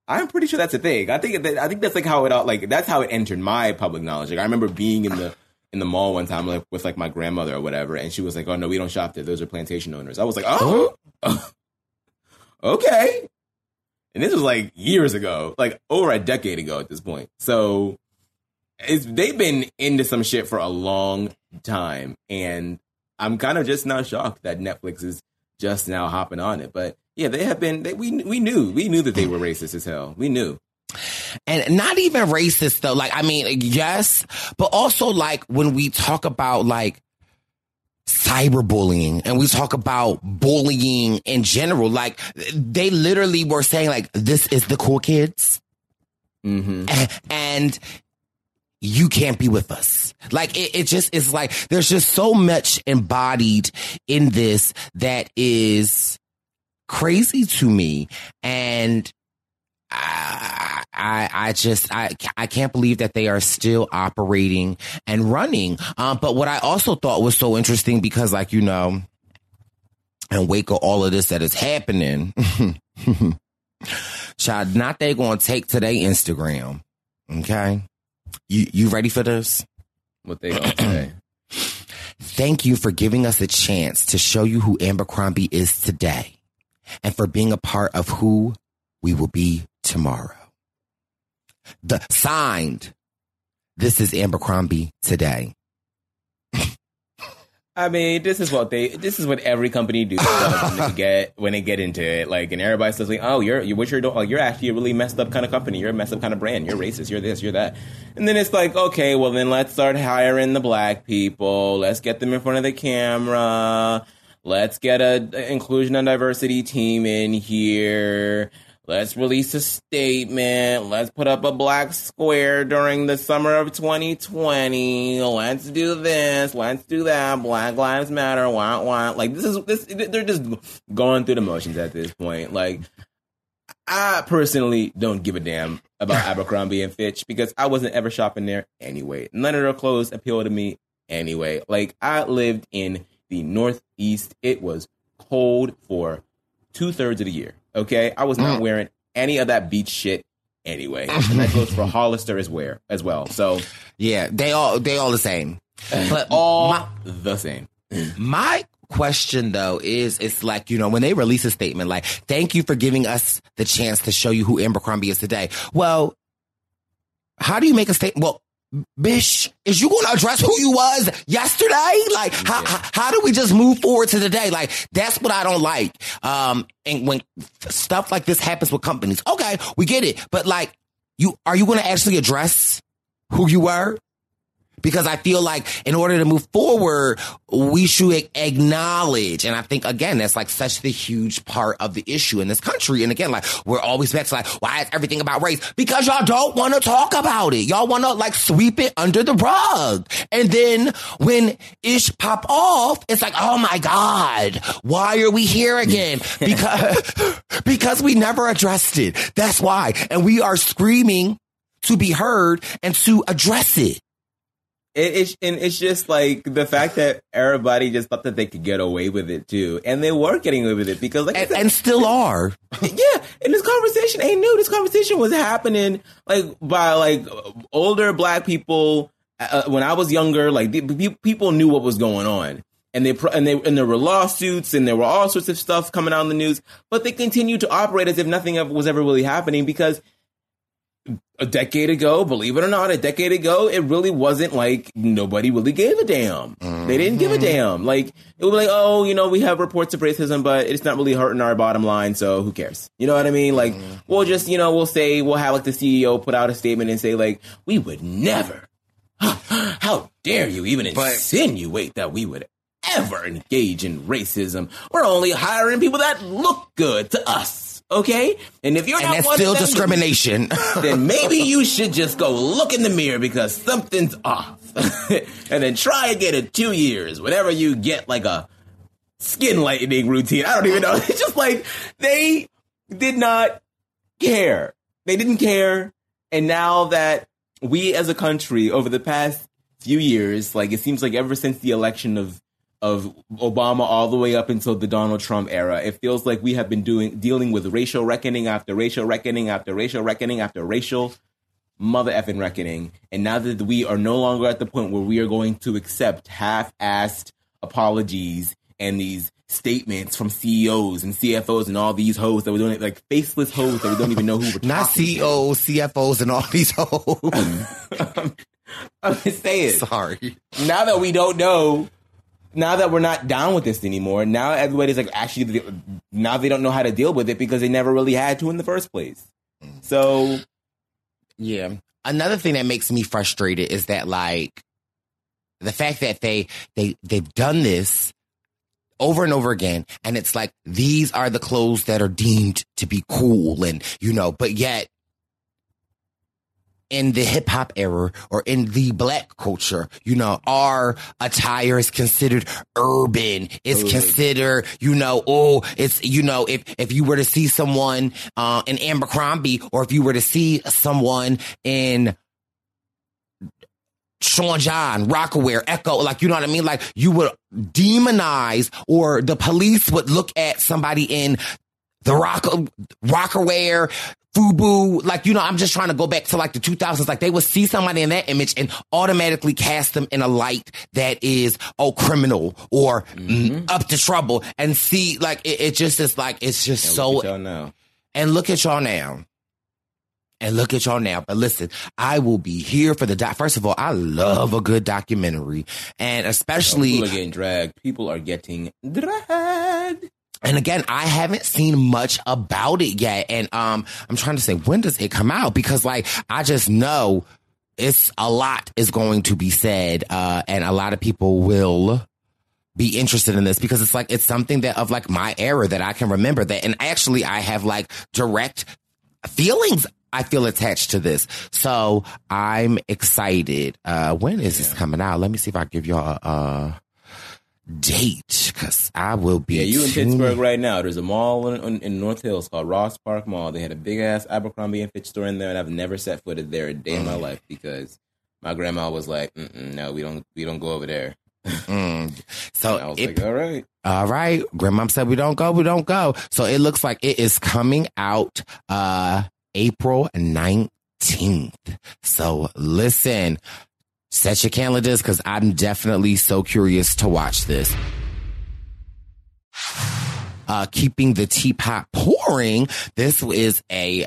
I'm pretty sure that's a thing. I think that, I think that's like how it all like that's how it entered my public knowledge. Like I remember being in the in the mall one time, like with like my grandmother or whatever, and she was like, "Oh no, we don't shop there. Those are plantation owners." I was like, "Oh, oh. okay." And this was like years ago, like over a decade ago at this point. So they've been into some shit for a long time, and I'm kind of just now shocked that Netflix is just now hopping on it. But yeah, they have been. They, we we knew we knew that they were racist as hell. We knew. And not even racist though. Like, I mean, yes, but also like when we talk about like cyberbullying and we talk about bullying in general, like they literally were saying like, this is the cool kids. Mm-hmm. And you can't be with us. Like it, it just is like there's just so much embodied in this that is crazy to me. And I, I, I just, I, I can't believe that they are still operating and running. Um, but what I also thought was so interesting because like, you know, and wake of all of this that is happening, child, not they going to take to their Instagram. Okay. You, you ready for this? What they all say. Thank you for giving us a chance to show you who Abercrombie is today and for being a part of who we will be tomorrow. The signed. This is Abercrombie today. I mean, this is what they. This is what every company do when they get when they get into it. Like, and everybody says like, "Oh, you're you what you're doing? Like, you're actually a really messed up kind of company. You're a messed up kind of brand. You're racist. You're this. You're that." And then it's like, okay, well then let's start hiring the black people. Let's get them in front of the camera. Let's get a inclusion and diversity team in here. Let's release a statement. Let's put up a black square during the summer of 2020. Let's do this. Let's do that. Black Lives Matter. Want want. Like this is this. They're just going through the motions at this point. Like I personally don't give a damn about Abercrombie and Fitch because I wasn't ever shopping there anyway. None of their clothes appeal to me anyway. Like I lived in the Northeast. It was cold for two thirds of the year. Okay, I was not mm. wearing any of that beach shit anyway, and that goes for Hollister as wear as well. So Yeah, they all they all the same. But all my, the same. my question though is it's like, you know, when they release a statement like, thank you for giving us the chance to show you who Abercrombie is today. Well, how do you make a statement? Well, Bish, is you going to address who you was yesterday? Like, how, how, how do we just move forward to today? Like, that's what I don't like. Um, and when stuff like this happens with companies, okay, we get it. But like, you, are you going to actually address who you were? Because I feel like in order to move forward, we should acknowledge. And I think again, that's like such the huge part of the issue in this country. And again, like we're always back to like, why is everything about race? Because y'all don't want to talk about it. Y'all want to like sweep it under the rug. And then when ish pop off, it's like, oh my God, why are we here again? Because, because we never addressed it. That's why. And we are screaming to be heard and to address it. It, it's and it's just like the fact that everybody just thought that they could get away with it too, and they were getting away with it because, like, And, said, and still are. yeah, and this conversation ain't new. This conversation was happening like by like older black people uh, when I was younger. Like the, pe- people knew what was going on, and they and they and there were lawsuits and there were all sorts of stuff coming out in the news. But they continued to operate as if nothing ever was ever really happening because a decade ago, believe it or not, a decade ago, it really wasn't like nobody really gave a damn. They didn't give a mm-hmm. damn. Like it was like, oh, you know, we have reports of racism, but it's not really hurting our bottom line, so who cares? You know what I mean? Like mm-hmm. we'll just, you know, we'll say we'll have like the CEO put out a statement and say like, we would never. How dare you even insinuate that we would ever engage in racism? We're only hiring people that look good to us. Okay, and if you're And not still them, discrimination. then maybe you should just go look in the mirror because something's off. and then try again in two years, whenever you get like a skin lightening routine. I don't even know. It's just like they did not care. They didn't care. And now that we as a country over the past few years, like it seems like ever since the election of of Obama all the way up until the Donald Trump era. It feels like we have been doing dealing with racial reckoning after racial reckoning after racial reckoning after racial mother effing reckoning. And now that we are no longer at the point where we are going to accept half-assed apologies and these statements from CEOs and CFOs and all these hoes that we're doing like faceless hoes that we don't even know who we're Not talking to. CEOs, CFOs, and all these hoes. I'm just saying. Sorry. Now that we don't know, now that we're not down with this anymore, now everybody's like actually now they don't know how to deal with it because they never really had to in the first place. So Yeah. Another thing that makes me frustrated is that like the fact that they they they've done this over and over again and it's like these are the clothes that are deemed to be cool and you know but yet in the hip hop era or in the black culture, you know, our attire is considered urban. It's considered, you know, oh, it's, you know, if, if you were to see someone, uh, in Abercrombie or if you were to see someone in Sean John, Rocawear, Ecko, like, you know what I mean? Like, you would demonize or the police would look at somebody in the rock, Rocawear, Fubu, like, you know, I'm just trying to go back to like the 2000s. Like, they would see somebody in that image and automatically cast them in a light that is, oh, criminal or mm, up to trouble and see, like, it, it just is like, it's just and so y'all now. and look at y'all now. And look at y'all now. But listen, I will be here for the doc. First of all, I love a good documentary. And especially, People are getting dragged. People are getting dragged. And again, I haven't seen much about it yet. And um, I'm trying to say, when does it come out? Because like, I just know it's a lot is going to be said. Uh, and a lot of people will be interested in this because it's like, it's something that of like my era that I can remember that. And actually, I have like direct feelings I feel attached to this. So I'm excited. Uh, when is this coming out? Let me see if I give y'all a, a date because I will be. Yeah, you in tuning- Pittsburgh right now. There's a mall in, in, North Hills called Ross Park Mall. They had a big ass Abercrombie and Fitch store in there, and I've never set footed there a day in my Mm. life because my grandma was like, Mm-mm, "No, we don't, we don't go over there." Mm. So And I was it, like, "All right." all right, grandmom said we don't go, we don't go. So it looks like it is coming out uh April 19th. So listen, set your calendars because I'm definitely so curious to watch this. Uh, keeping the teapot pouring. This is a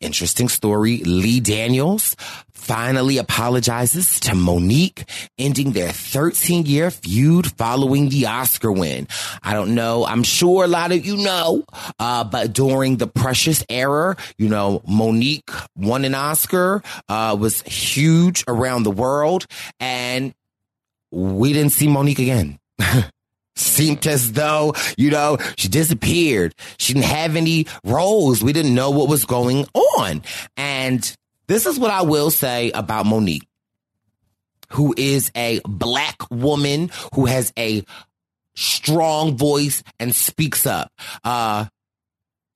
interesting story. Lee Daniels finally apologizes to Monique, ending their 13 year feud following the Oscar win. I don't know. I'm sure a lot of you know, uh, but during the Precious era, you know, Monique won an Oscar, uh, was huge around the world and we didn't see Monique again. Seemed as though, you know, she disappeared. She didn't have any roles. We didn't know what was going on. And this is what I will say about Monique, who is a black woman who has a strong voice and speaks up. Uh,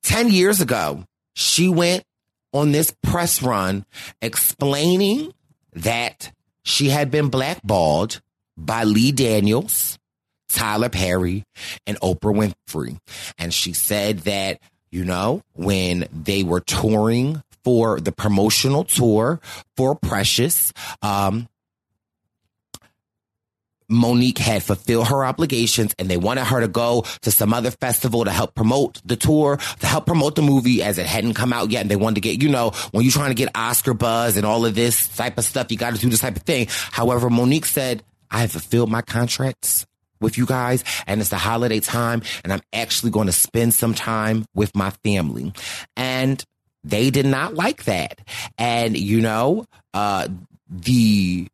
10 years ago, she went on this press run explaining that she had been blackballed by Lee Daniels, Tyler Perry, and Oprah Winfrey. And she said that, you know, when they were touring for the promotional tour for Precious, um, Monique had fulfilled her obligations and they wanted her to go to some other festival to help promote the tour, to help promote the movie as it hadn't come out yet. And they wanted to get, you know, when you're trying to get Oscar buzz and all of this type of stuff, you got to do this type of thing. However, Monique said, I have fulfilled my contracts with you guys and it's the holiday time and I'm actually going to spend some time with my family. And they did not like that. And, you know, uh, the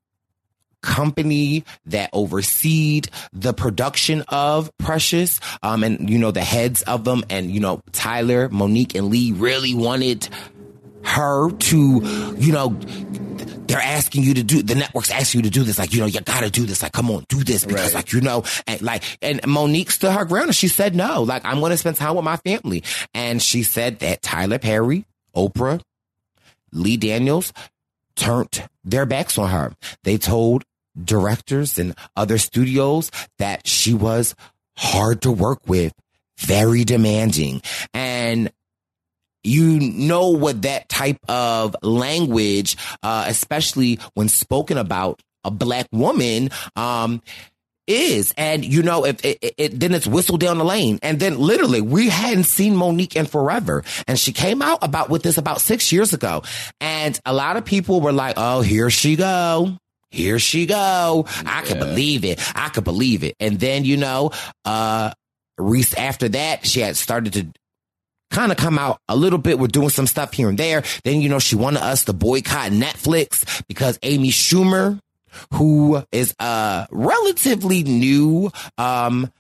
company that overseed the production of Precious, um, and you know the heads of them, and you know Tyler, Monique, and Lee really wanted her to, you know. They're asking you to do the networks asking you to do this, like you know, you gotta do this, like come on, do this because, Right. like you know, and like, and Monique stood her ground and she said no, like I'm gonna spend time with my family, and she said that Tyler Perry, Oprah, Lee Daniels turned their backs on her. They told directors and other studios that she was hard to work with, very demanding. And you know what that type of language, uh, especially when spoken about a black woman, um, is. And you know, if it, it, it, then it's whistled down the lane. And then literally we hadn't seen Monique in forever. And she came out about with this about six years ago. And a lot of people were like, Oh, here she go. Here she go. I could believe it. I could believe it. And then, you know, uh, Reese after that, she had started to kind of come out a little bit. We're doing some stuff here and there. Then, you know, she wanted us to boycott Netflix because Amy Schumer, who is a relatively new, um,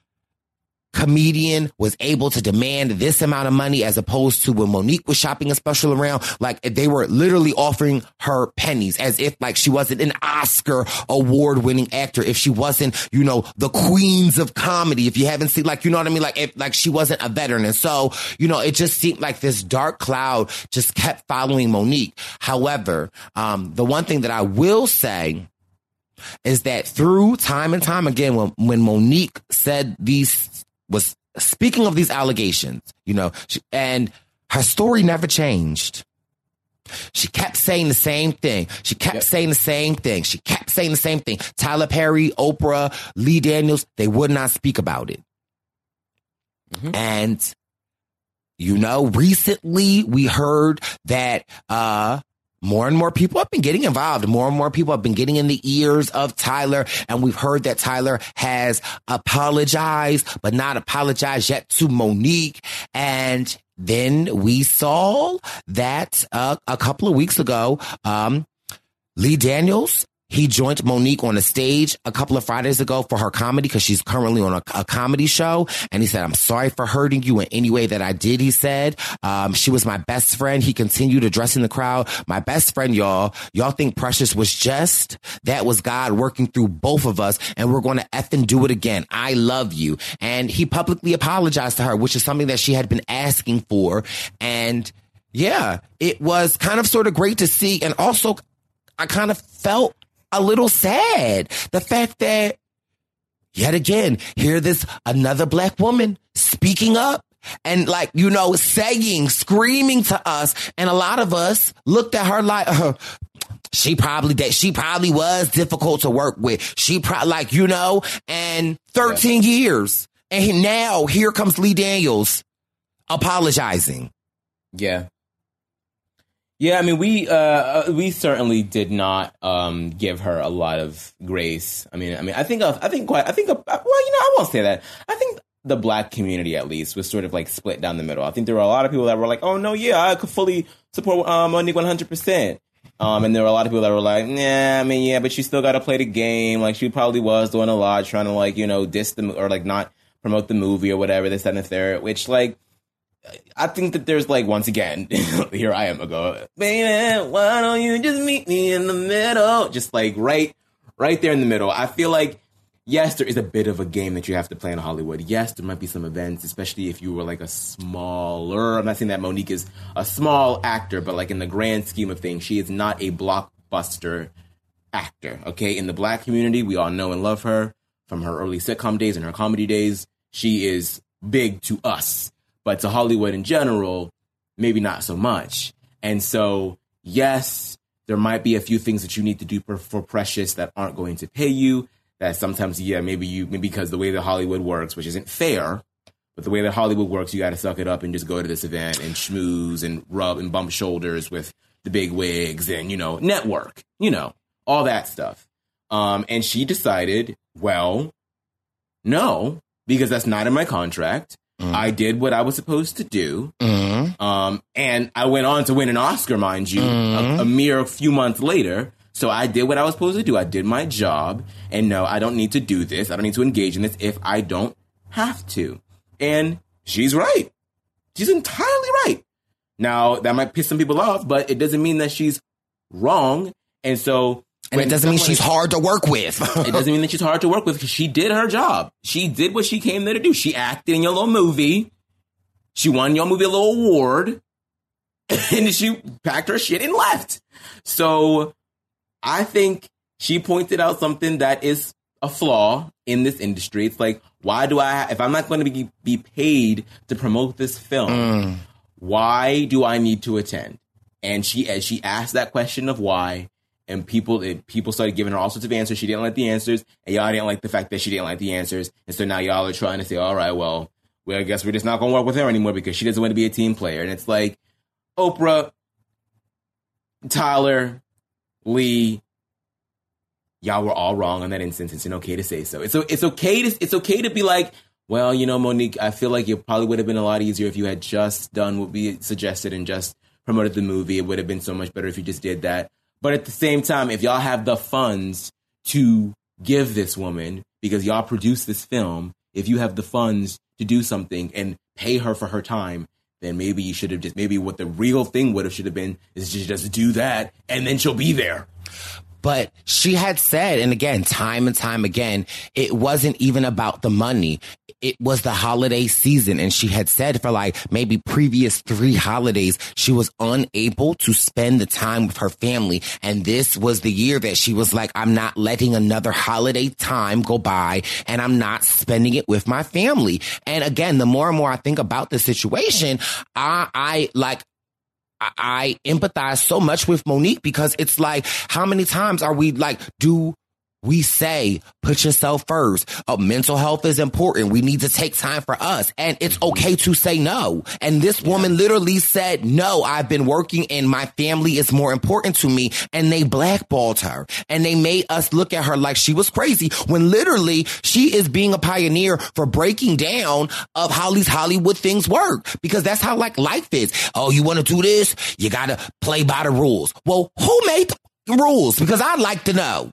comedian was able to demand this amount of money as opposed to when Monique was shopping a special around, like they were literally offering her pennies as if like she wasn't an Oscar award winning actor. If she wasn't, you know, the queens of comedy, if you haven't seen, like, you know what I mean? Like, if, like she wasn't a veteran. And so, you know, it just seemed like this dark cloud just kept following Monique. However, um, the one thing that I will say is that through time and time again, when, when Monique said these was speaking of these allegations, you know, she, and her story never changed. She kept saying the same thing. She kept yep. saying the same thing. She kept saying the same thing. Tyler Perry, Oprah, Lee Daniels, they would not speak about it. Mm-hmm. And, you know, recently we heard that, uh, more and more people have been getting involved. More and more people have been getting in the ears of Tyler. And we've heard that Tyler has apologized, but not apologized yet to Monique. And then we saw that uh, a couple of weeks ago, um, Lee Daniels he joined Monique on a stage a couple of Fridays ago for her comedy because she's currently on a, a, comedy show. And he said, I'm sorry for hurting you in any way that I did. He said, um, she was my best friend. He continued addressing the crowd. My best friend, y'all, y'all think Precious was just that was God working through both of us. And we're going to effing do it again. I love you. And he publicly apologized to her, which is something that she had been asking for. And yeah, it was kind of sort of great to see. And also I kind of felt a little sad. The fact that yet again, hear this another black woman speaking up and like, you know, saying, screaming to us. And a lot of us looked at her like, uh, she probably that she probably was difficult to work with. She probably like, you know, and 13 yeah. years. And now here comes Lee Daniels apologizing. Yeah. Yeah, I mean, we uh, uh, we certainly did not um, give her a lot of grace. I mean, I mean, I think uh, I think quite I think uh, well, you know, I won't say that. I think the black community, at least, was sort of like split down the middle. I think there were a lot of people that were like, "Oh no, yeah, I could fully support um, Monique one hundred percent." Um, and there were a lot of people that were like, "Nah, I mean, yeah, but she still got to play the game. Like she probably was doing a lot, trying to like you know diss the or like not promote the movie or whatever. This and the third, which like." I think that there's like once again, here I am ago, baby, why don't you just meet me in the middle? Just like right, right there in the middle. I feel like yes, there is a bit of a game that you have to play in Hollywood. Yes, there might be some events, especially if you were like a smaller. I'm not saying that Monique is a small actor, but like in the grand scheme of things, she is not a blockbuster actor. Okay, in the black community, we all know and love her from her early sitcom days and her comedy days. She is big to us but to Hollywood in general, maybe not so much. And so, yes, there might be a few things that you need to do for, for Precious that aren't going to pay you. That sometimes, yeah, maybe you, maybe because the way that Hollywood works, which isn't fair, but the way that Hollywood works, you got to suck it up and just go to this event and schmooze and rub and bump shoulders with the big wigs and, you know, network, you know, all that stuff. Um, and she decided, well, no, because that's not in my contract. Mm. I did what I was supposed to do. Mm. Um, and I went on to win an Oscar, mind you, mm. a, a, mere few months later. So I did what I was supposed to do. I did my job. And no, I don't need to do this. I don't need to engage in this if I don't have to. And she's right. She's entirely right. Now, that might piss some people off, but it doesn't mean that she's wrong. And so and it doesn't mean she's hard to work with. it doesn't mean that she's hard to work with because she did her job. She did what she came there to do. She acted in your little movie. She won your movie a little award. And she packed her shit and left. So I think she pointed out something that is a flaw in this industry. It's like, why do I, if I'm not going to be, be paid to promote this film, mm. why do I need to attend? And she, as she asked that question of why, and people, people started giving her all sorts of answers. She didn't like the answers, and y'all didn't like the fact that she didn't like the answers. And so now y'all are trying to say, all right, well, well, I guess we're just not going to work with her anymore because she doesn't want to be a team player. And it's like, Oprah, Tyler, Lee, y'all were all wrong on that instance. It's okay to say so. It's it's okay to it's okay to be like, well, you know, Monique, I feel like it probably would have been a lot easier if you had just done what we suggested and just promoted the movie. It would have been so much better if you just did that. But at the same time, if y'all have the funds to give this woman because y'all produced this film, if you have the funds to do something and pay her for her time, then maybe you should have just maybe what the real thing would have should have been is just just do that and then she'll be there. But she had said, and again, time and time again, it wasn't even about the money. It was the holiday season. And she had said for like maybe previous three holidays, she was unable to spend the time with her family. And this was the year that she was like, I'm not letting another holiday time go by and I'm not spending it with my family. And again, the more and more I think about the situation, I, I like, I empathize so much with Monique because it's like, how many times are we like, do we say put yourself first. Uh, mental health is important. We need to take time for us. And it's okay to say no. And this woman literally said, no, I've been working and my family is more important to me. And they blackballed her and they made us look at her like she was crazy when literally she is being a pioneer for breaking down of how these Hollywood things work because that's how like life is. Oh, you want to do this? You got to play by the rules. Well, who made the rules? Because I'd like to know.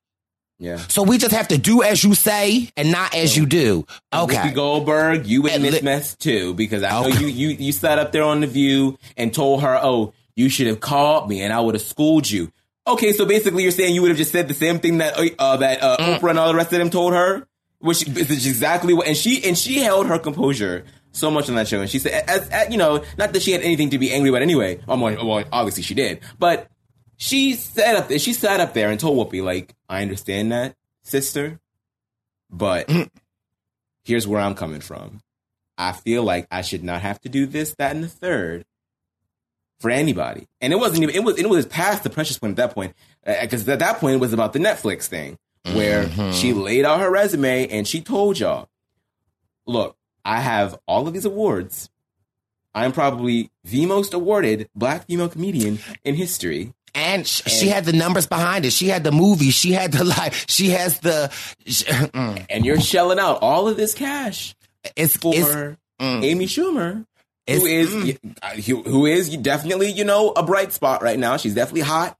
Yeah. So we just have to do as you say and not as you do. Okay. Whoopi Goldberg, you in And this mess too, because I know Okay. you, you you sat up there on the View and told her, "Oh, you should have called me, and I would have schooled you." Okay, so basically, you're saying you would have just said the same thing that uh, that uh, Mm. Oprah and all the rest of them told her, which is exactly what. And she and she held her composure so much on that show, and she said, as, as, you know, not that she had anything to be angry about anyway. Well, obviously she did, but she sat up there. She sat up there and told Whoopi, like, "I understand that, sister, but." here's where I'm coming from. I feel like I should not have to do this, that, and the third for anybody. And it wasn't even, it was, it was past the precious point at that point. Uh, because at that point, it was about the Netflix thing where mm-hmm. she laid out her resume and she told y'all, look, I have all of these awards. I'm probably the most awarded black female comedian in history. And sh- she had the numbers behind it. She had the movie. She had the like. She has the. sh- mm. And you're shelling out all of this cash It's for it's mm. Amy Schumer. It's- who is mm. uh, who is definitely you know a bright spot right now. She's definitely hot.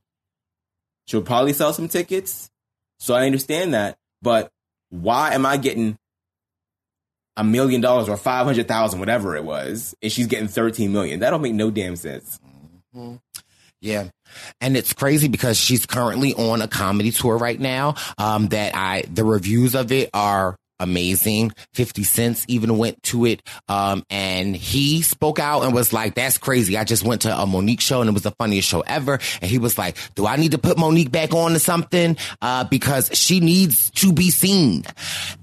She'll probably sell some tickets, so I understand that. But why am I getting a million dollars or five hundred thousand, whatever it was, and she's getting thirteen million? That don't make no damn sense. Yeah. And it's crazy because she's currently on a comedy tour right now. Um, that I, the reviews of it are amazing. 50 Cents even went to it. Um, and he spoke out and was like, that's crazy. I just went to a Monique show and it was the funniest show ever. And he was like, do I need to put Monique back on to something? Uh, because she needs to be seen.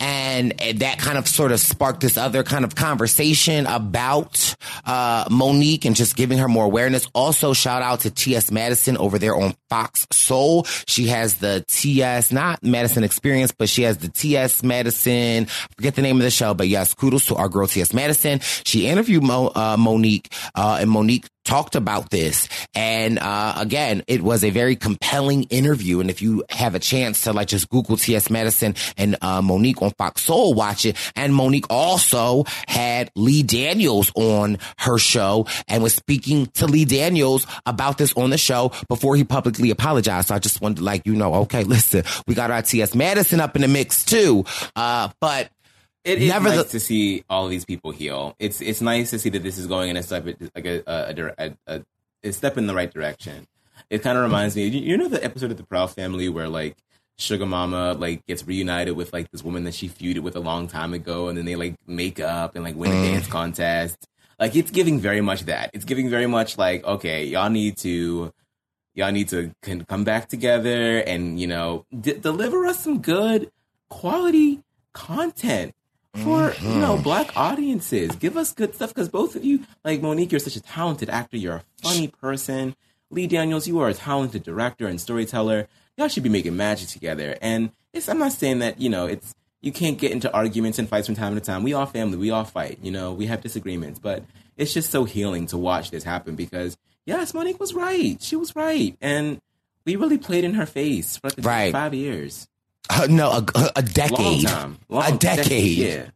And, and that kind of sort of sparked this other kind of conversation about, uh, Monique and just giving her more awareness. Also, shout out to T.S. Madison over there on Fox Soul. She has the T.S. not Madison Experience, but she has the T.S. Madison. Forget the name of the show, but yes, kudos to our girl T.S. Madison. She interviewed Mo, uh, Monique, uh, and Monique talked about this. And, uh, again, it was a very compelling interview. And if you have a chance to like just Google T.S. Madison and, uh, Monique on Fox Soul, watch it. And Monique also had Lee Daniels on her show and was speaking to Lee Daniels about this on the show before he publicly apologized. So I just wanted to like, you know, okay, listen, we got our T.S. Madison up in the mix too. Uh, but It is Never nice the- to see all of these people heal. It's it's nice to see that this is going in a step like a a, a, a, step in the right direction. It kind of reminds me, you, you know, the episode of the Proud Family where like Suga Mama like gets reunited with like this woman that she feuded with a long time ago, and then they like make up and like win a mm. dance contest. Like it's giving very much that. It's giving very much like okay, y'all need to y'all need to can come back together and you know d- deliver us some good quality content for you know mm-hmm. black audiences. Give us good stuff because both of you, like Monique, you're such a talented actor. You're a funny person. Lee Daniels, you are a talented director and storyteller. Y'all should be making magic together. And it's, I'm not saying that you know it's you can't get into arguments and fights from time to time. We all family. We all fight. You know, we have disagreements, but it's just so healing to watch this happen because yes, Monique was right. She was right, and we really played in her face for like Right. five years. Uh, no, a, a decade. Long time. Long- a decade. Yeah.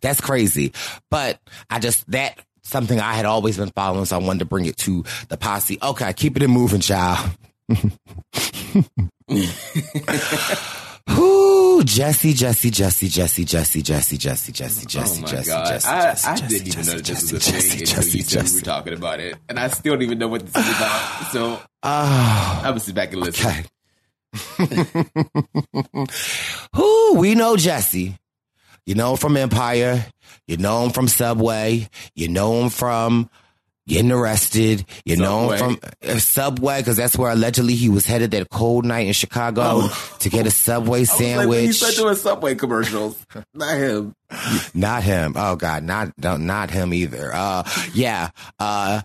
That's crazy. But I just, that, something I had always been following, so I wanted to bring it to the posse. Okay, keep it in moving, child. Whoo, Jussie, Jussie, Jussie, Jussie, Jussie, Jussie, Jussie, Jussie, Jussie, oh Jussie, god! Jussie, I, I didn't even know this was a thing until you Jussie, we were talking about it, and I still don't even know what this is about. So Oh, I will sit back and listen. Who we know Jussie. You know him from Empire. You know him from Subway. You know him from getting arrested. You know him from uh, Subway because that's where allegedly he was headed that cold night in Chicago to get a Subway I was like, when you sandwich. doing Subway commercials, not him. Not him. Oh God, not not, not him either. Uh, yeah. Uh,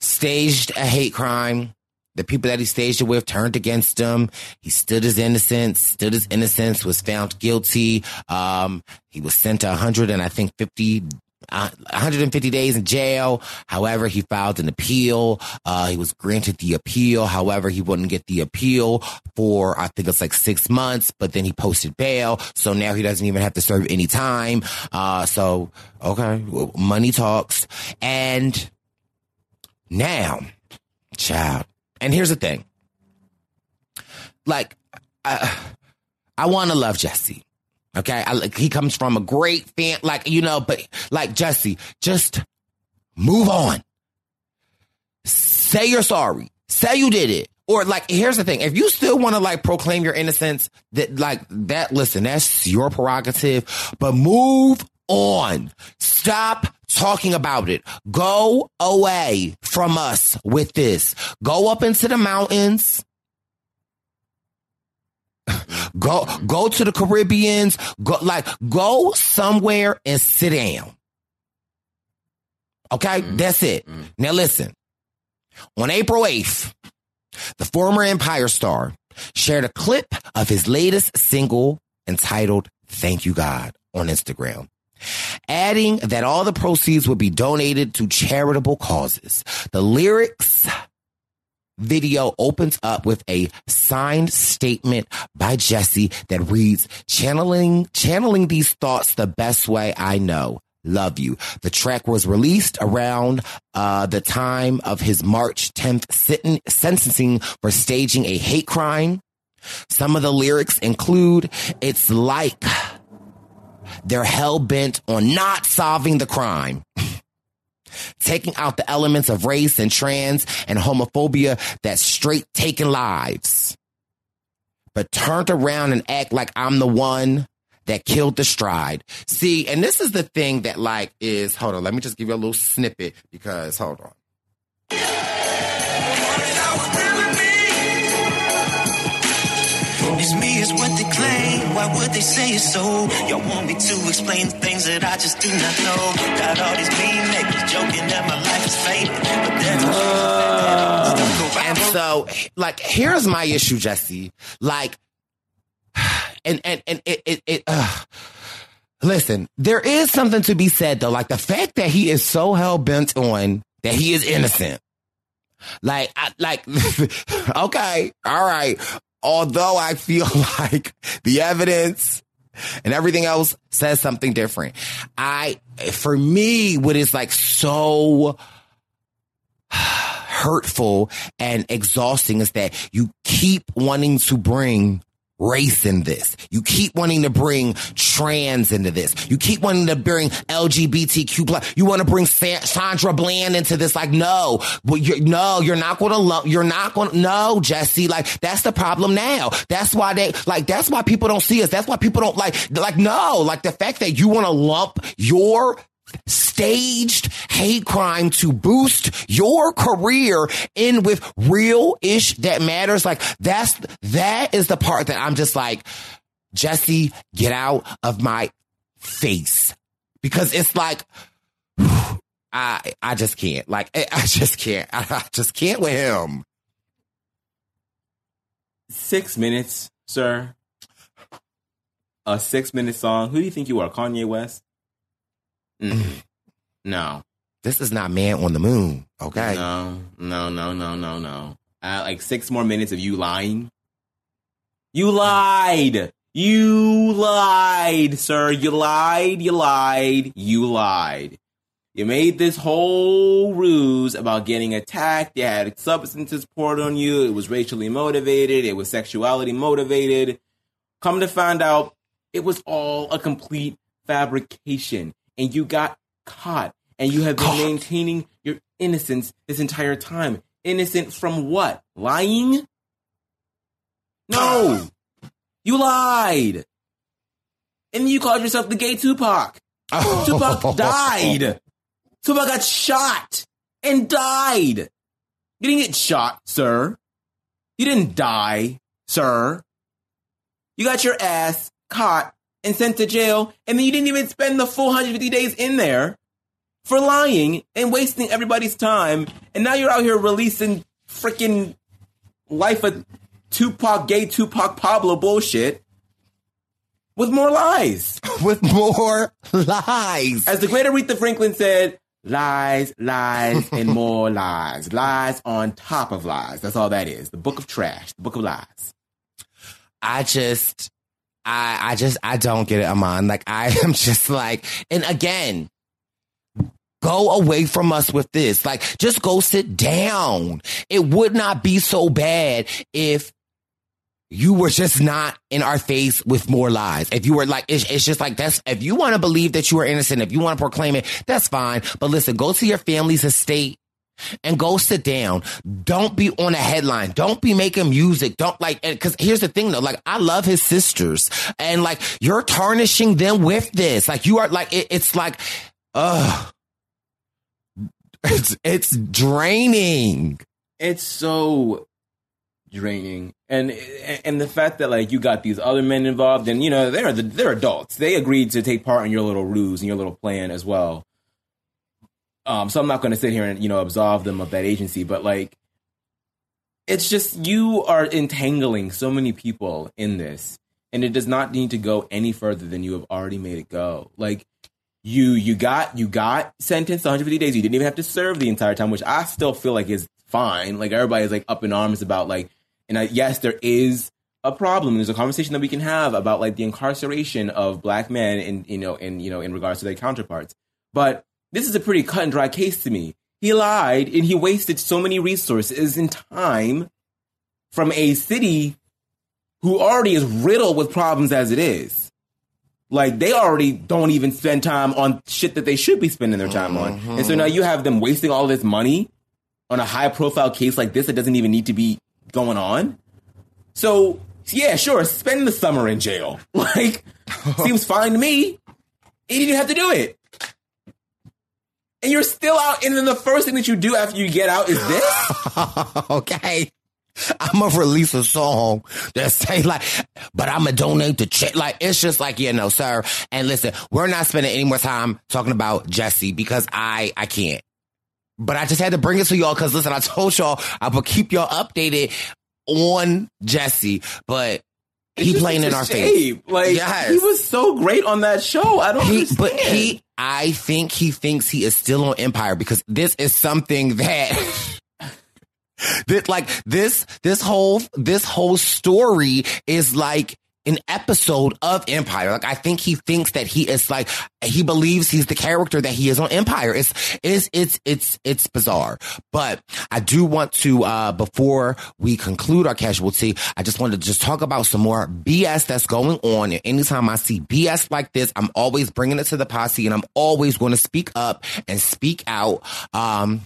staged a hate crime. The people that he staged it with turned against him. He stood his innocence, stood his innocence, was found guilty. Um, he was sent to 100 and I think 50, uh, 150 days in jail. However, he filed an appeal. Uh, he was granted the appeal. However, he wouldn't get the appeal for, I think it's like six months, but then he posted bail. So now he doesn't even have to serve any time. Uh, so, okay, money talks. And now, child, and here's the thing. Like, I, I want to love Jussie. Okay. I, like, he comes from a great fan, like, you know, but like Jussie, just move on. Say you're sorry. Say you did it. Or like, here's the thing. If you still want to like proclaim your innocence, that like that, listen, that's your prerogative, but move on. Stop talking about it. Go away from us with this. Go up into the mountains. Go, go to the Caribbeans. Go, like, go somewhere and sit down. Okay. Mm-hmm. That's it. Mm-hmm. Now listen, on April 8th, the former Empire star shared a clip of his latest single entitled Thank You God on Instagram, adding that all the proceeds would be donated to charitable causes. The lyrics video opens up with a signed statement by Jussie that reads, channeling, channeling these thoughts the best way I know. Love you. The track was released around uh, the time of his March 10th sit- sentencing for staging a hate crime. Some of the lyrics include, it's like they're hell bent on not solving the crime. Taking out the elements of race and trans and homophobia that's straight taking lives. But turned around and act like I'm the one that killed the stride. See, and this is the thing that like is, hold on, let me just give you a little snippet because hold on. It's me, is what they claim. Why would they say it's so? Y'all want me to explain things that I just do not know. Got all these mean niggas joking that my life is fake. But that's And so, like, here's my issue, Jussie. Like, and and and it it, it uh, listen, there is something to be said though. Like the fact that he is so hell bent on that he is innocent. Like, I, like, okay, all right. Although I feel like the evidence and everything else says something different. I, for me, what is like so hurtful and exhausting is that you keep wanting to bring race in this. You keep wanting to bring trans into this. You keep wanting to bring LGBTQ plus. You want to bring Sandra Bland into this. Like, no, well, you're, no, you're not going to lump, you're not going to, no, Jussie, like, that's the problem now. That's why they, like, that's why people don't see us. That's why people don't like, like, no, like the fact that you want to lump your staged hate crime to boost your career in with real ish that matters. Like that's, that is the part that I'm just like, Jussie, get out of my face because it's like I I just can't. Like I just can't. I just can't with him. Six minutes, sir. A six minute song. Who do you think you are, Kanye West? Mm. no, This is not man on the moon. Okay. no, no, no, no, no, no. Uh, like six more minutes of you lying. You lied. You lied, sir. You lied. You lied. You lied. You made this whole ruse about getting attacked. You had substances poured on you. It was racially motivated. It was sexuality motivated. Come to find out, it was all a complete fabrication. And you got caught. And you have been maintaining your innocence this entire time. Innocent from what? Lying? No. You lied. And you called yourself the gay Tupac. Tupac died. Tupac got shot and died. You didn't get shot, sir. You didn't die, sir. You got your ass caught and sent to jail, and then you didn't even spend the full 150 days in there for lying and wasting everybody's time. And now you're out here releasing freaking life of Tupac, gay Tupac Pablo bullshit with more lies. With more lies. As the great Aretha Franklin said, lies, lies, and more lies. Lies on top of lies. That's all that is. The book of trash, the book of lies. I just, I, I just, I don't get it, Aman. Like, I am just like, and again, go away from us with this. Like, just go sit down. It would not be so bad if you were just not in our face with more lies. If you were like, it's, it's just like, that's, if you want to believe that you are innocent, if you want to proclaim it, that's fine. But listen, go to your family's estate and go sit down. Don't be on a headline. Don't be making music. Don't like, cause here's the thing though, like I love his sisters and like you're tarnishing them with this. Like you are like, it, it's like, ugh. It's, it's draining. It's so draining. And and the fact that like you got these other men involved and you know, they're the, they're adults. They agreed to take part in your little ruse and your little plan as well. Um, so I'm not going to sit here and you know absolve them of that agency, but like, it's just you are entangling so many people in this, and it does not need to go any further than you have already made it go. Like, you you got you got sentenced 150 days. You didn't even have to serve the entire time, which I still feel like is fine. Like everybody's like up in arms about like, and I, yes, there is a problem. There's a conversation that we can have about like the incarceration of black men in you know in you know in regards to their counterparts, but this is a pretty cut and dry case to me. He lied and he wasted so many resources and time from a city who already is riddled with problems as it is. Like they already don't even spend time on shit that they should be spending their time on. And so now mm-hmm. you have them wasting all this money on a high profile case like this that doesn't even need to be going on. So yeah, sure, spend the summer in jail. Like seems fine to me. He didn't have to do it. And you're still out, and then the first thing that you do after you get out is this? okay. I'm gonna release a song that say like, but I'm gonna donate the check. Like, it's just like, you know, sir. And listen, we're not spending any more time talking about Jussie because I, I can't. But I just had to bring it to y'all because listen, I told y'all I will keep y'all updated on Jussie, but he just playing in a our face. shame. Like Yes. he was so great on that show. I don't He, understand. but he, I think he thinks he is still on Empire because this is something that. that like this this whole this whole story is like an episode of Empire. Like I think he thinks that he is like he believes he's the character that he is on Empire. It's it's it's it's it's bizarre. But I do want to uh before we conclude our casual tea, I just wanted to just talk about some more BS that's going on. And anytime I see BS like this, I'm always bringing it to the posse and I'm always going to speak up and speak out. Um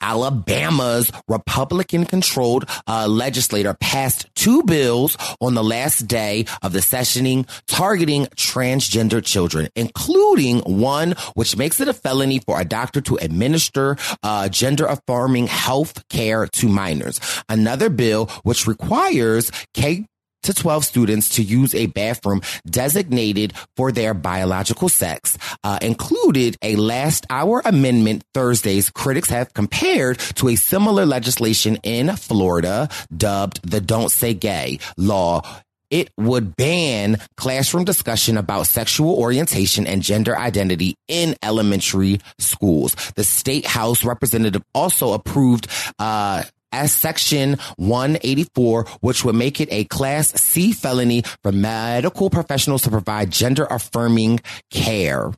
Alabama's Republican controlled uh, legislator passed two bills on the last day of the sessioning targeting transgender children, including one which makes it a felony for a doctor to administer uh, gender affirming health care to minors. Another bill which requires K to 12 students to use a bathroom designated for their biological sex, uh, included a last hour amendment Thursdays critics have compared to a similar legislation in Florida dubbed the Don't Say Gay law it would ban classroom discussion about sexual orientation and gender identity in elementary schools. The state house representative also approved, uh, as section 184, which would make it a class C felony for medical professionals to provide gender affirming care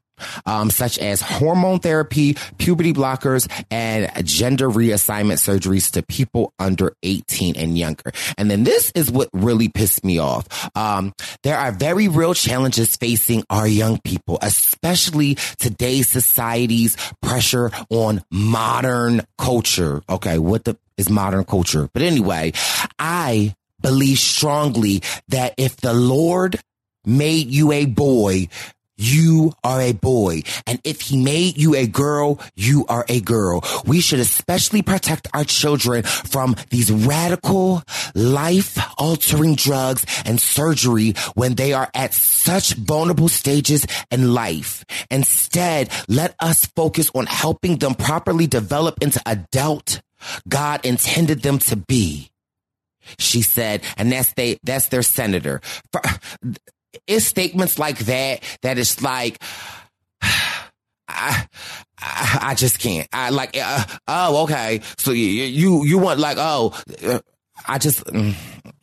um, such as hormone therapy, puberty blockers, and gender reassignment surgeries to people under 18 and younger. And then this is what really pissed me off. Um, there are very real challenges facing our young people, especially today's society's pressure on modern culture. Okay, what the is modern culture? But anyway, I believe strongly that if the Lord made you a boy, you are a boy. And if he made you a girl, you are a girl. We should especially protect our children from these radical, life altering drugs and surgery when they are at such vulnerable stages in life. Instead, let us focus on helping them properly develop into adult God intended them to be. She said, and that's they, that's their senator. It's statements like that that it's like I, I, I just can't. I like, uh, oh, okay. So you, you, you want like, oh, uh, I just, mm,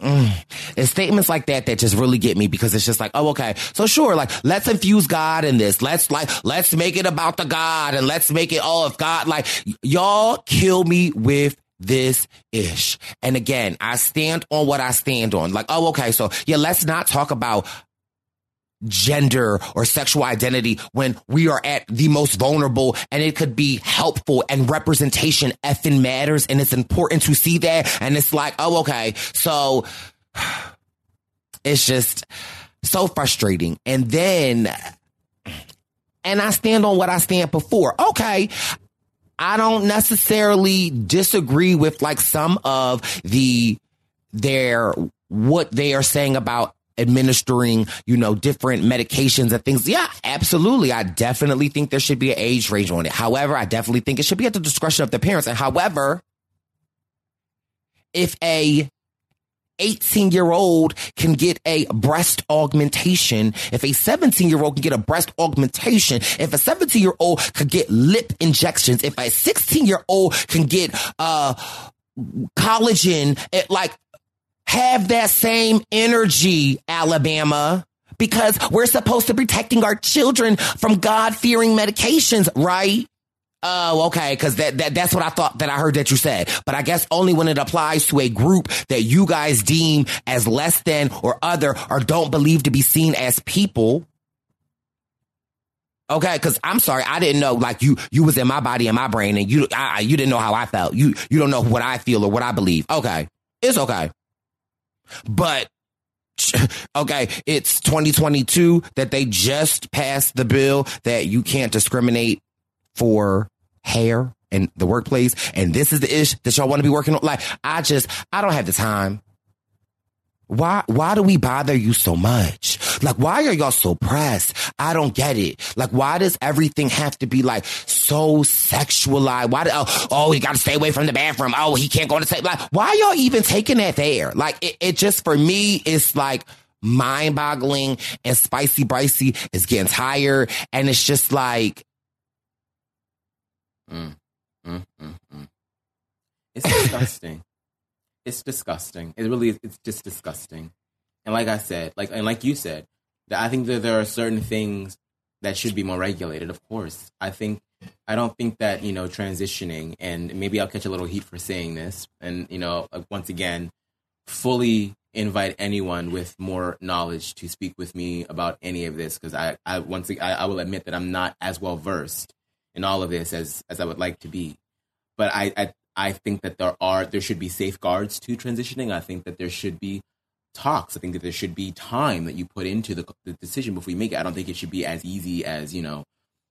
mm. it's statements like that that just really get me because it's just like, oh, okay. So sure, like, let's infuse God in this. Let's like, let's make it about the God and let's make it, oh, of God, like, y'all kill me with this ish. And again, I stand on what I stand on. Like, oh, okay. So yeah, let's not talk about gender or sexual identity when we are at the most vulnerable and it could be helpful and representation effing matters and it's important to see that and it's like oh okay. So it's just so frustrating. And then and I stand on what I stand before. Okay. I don't necessarily disagree with like some of the their what they are saying about administering, you know, different medications and things. Yeah, absolutely. I definitely think there should be an age range on it. However, I definitely think it should be at the discretion of the parents. And however, if a 18 year old can get a breast augmentation, if a 17 year old can get a breast augmentation, if a 17 year old could get lip injections, if a 16 year old can get, uh, collagen, it like have that same energy, Alabama, because we're supposed to be protecting our children from God fearing medications, right? Oh, okay. Cause that, that, that's what I thought that I heard that you said. But I guess only when it applies to a group that you guys deem as less than or other or don't believe to be seen as people. Okay, because I'm sorry, I didn't know like you you was in my body and my brain, and you I, you didn't know how I felt. You you don't know what I feel or what I believe. Okay, it's okay. But okay, it's 2022 that they just passed the bill that you can't discriminate for hair in the workplace. And this is the ish that y'all want to be working on. Like, I just, I don't have the time. Why, why do we bother you so much? Like, why are y'all so pressed? I don't get it. Like, why does everything have to be like so sexualized? Why do, oh, oh, he got to stay away from the bathroom. Oh, he can't go to say, like, why y'all even taking that there? Like, it, it just, for me, it's like, mind boggling and spicy bricey is getting tired. And it's just like, mm, mm, mm, mm. it's disgusting it's disgusting. It really is. It's just disgusting. And like I said, like and like you said, that I think that there are certain things that should be more regulated. Of course, I think I don't think that you know transitioning, and maybe I'll catch a little heat for saying this, and you know, uh, once again, fully invite anyone with more knowledge to speak with me about any of this because I, I once I, I will admit that I'm not as well versed in all of this as as I would like to be. But I, I I think that there are there should be safeguards to transitioning. I think that there should be talks. I think that there should be time that you put into the, the decision before you make it. I don't think it should be as easy as you know,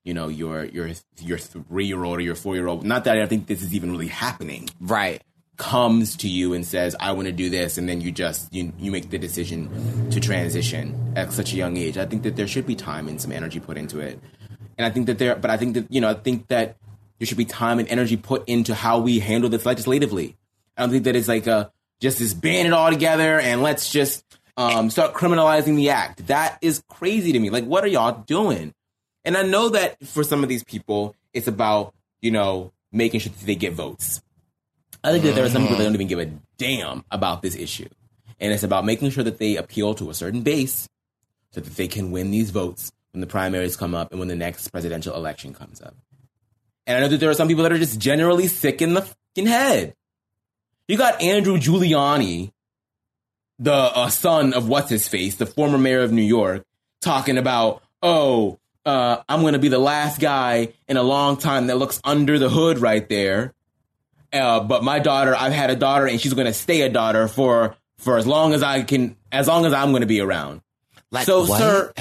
you know, your your your three year old or your four year old. Not that I think this is even really happening. Right. comes to you and says, "I want to do this," and then you just you you make the decision to transition at such a young age. I think that there should be time and some energy put into it, and I think that there, but I think that you know, I think that there should be time and energy put into how we handle this legislatively. I don't think that it's like a just this ban it all together and let's just um, start criminalizing the act. That is crazy to me. Like, what are y'all doing? And I know that for some of these people, it's about you know making sure that they get votes. I think that there are some people that don't even give a damn about this issue. And it's about making sure that they appeal to a certain base so that they can win these votes when the primaries come up and when the next presidential election comes up. And I know that there are some people that are just generally sick in the fucking head. You got Andrew Giuliani, the uh, son of what's his face, the former mayor of New York, talking about, oh, uh, I'm going to be the last guy in a long time that looks under the hood right there. Uh, but my daughter, I've had a daughter, and she's going to stay a daughter for for as long as I can, as long as I'm going to be around. Like so, what? sir,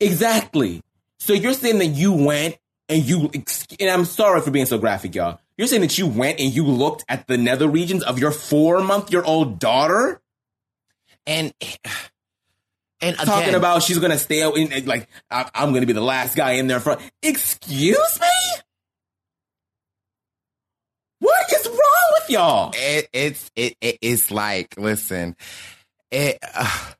exactly. So you're saying that you went and you, and I'm sorry for being so graphic, y'all. You're saying that you went and you looked at the nether regions of your four month year old daughter, and and again, talking about she's to stay out in, like, I, I'm going to be the last guy in there for. Excuse me. What is wrong with y'all? it, it's it, it it's like listen it uh,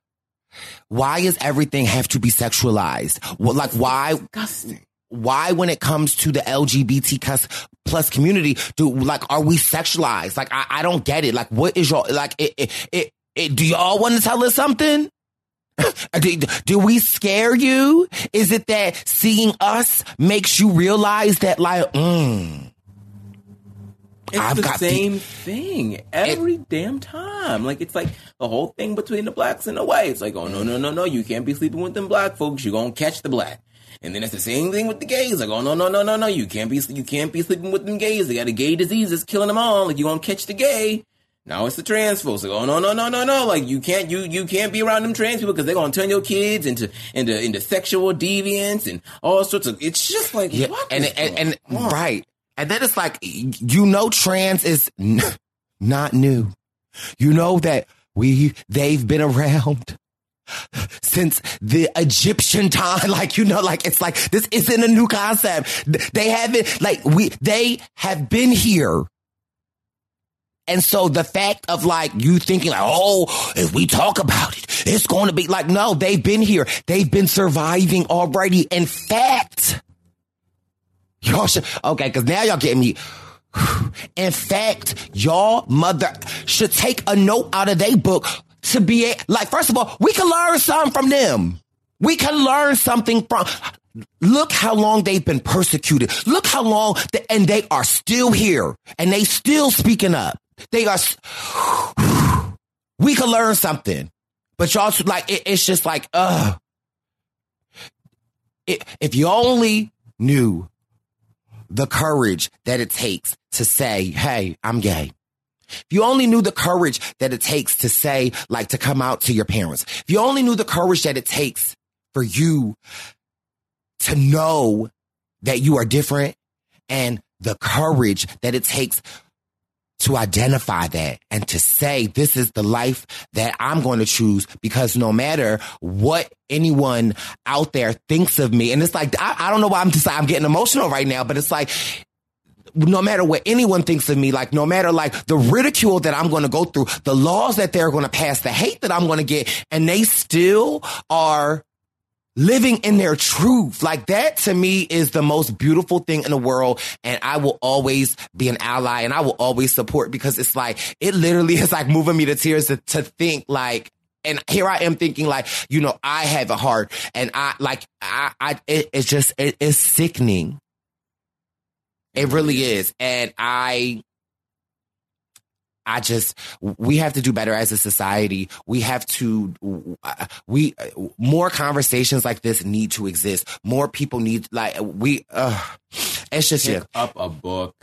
why does everything have to be sexualized like why Disgusting. Why when it comes to the lgbt plus, community do like are we sexualized like i, I don't get it like what is your like it, it, it, it do y'all want to tell us something do, do we scare you is it that seeing us makes you realize that like mm, It's I've the got the- same thing every damn time. Like it's like the whole thing between the blacks and the whites. Like, oh no, no, no, no, you can't be sleeping with them black folks. You're gonna catch the black. And then it's the same thing with the gays. Like, oh no, no, no, no, no, you can't be you can't be sleeping with them gays. They got a gay disease that's killing them all. Like you gonna catch the gay. Now it's the trans folks. Like, oh no, no, no, no, no. Like you can't you you can't be around them trans people because they're gonna turn your kids into into into sexual deviants and all sorts of. It's just like Yeah, and is and, and right, and then it's like you know, trans is n- not new. You know that we they've been around since the Egyptian time. Like you know, like it's like this isn't a new concept. They haven't like we they have been here. And so the fact of like you thinking like, oh, if we talk about it, it's going to be like, no, they've been here. They've been surviving already. In fact, y'all should, okay, cause now y'all getting me. In fact, y'all mother should take a note out of their book to be a, like, first of all, we can learn something from them. We can learn something from, look how long they've been persecuted. Look how long, th- and they are still here and they still speaking up. They are, we can learn something, but y'all should, like, it, it's just like, uh, it, if you only knew the courage that it takes to say, Hey, I'm gay. If you only knew the courage that it takes to say, like to come out to your parents, if you only knew the courage that it takes for you to know that you are different and the courage that it takes to identify that and to say, this is the life that I'm going to choose because no matter what anyone out there thinks of me, and it's like, I, I don't know why I'm just, I'm getting emotional right now, but it's like, no matter what anyone thinks of me, like no matter like the ridicule that I'm going to go through, the laws that they're going to pass, the hate that I'm going to get, and they still are living in their truth. Like that to me is the most beautiful thing in the world. And I will always be an ally and I will always support because it's like, it literally is like moving me to tears to, to think like, and here I am thinking like, you know, I have a heart and I like, I, I, it, it's just, it is sickening. It really is. And I, I just, we have to do better as a society. We have to, we, more conversations like this need to exist. More people need, like, we, uh, it's just, yeah. pick up a book,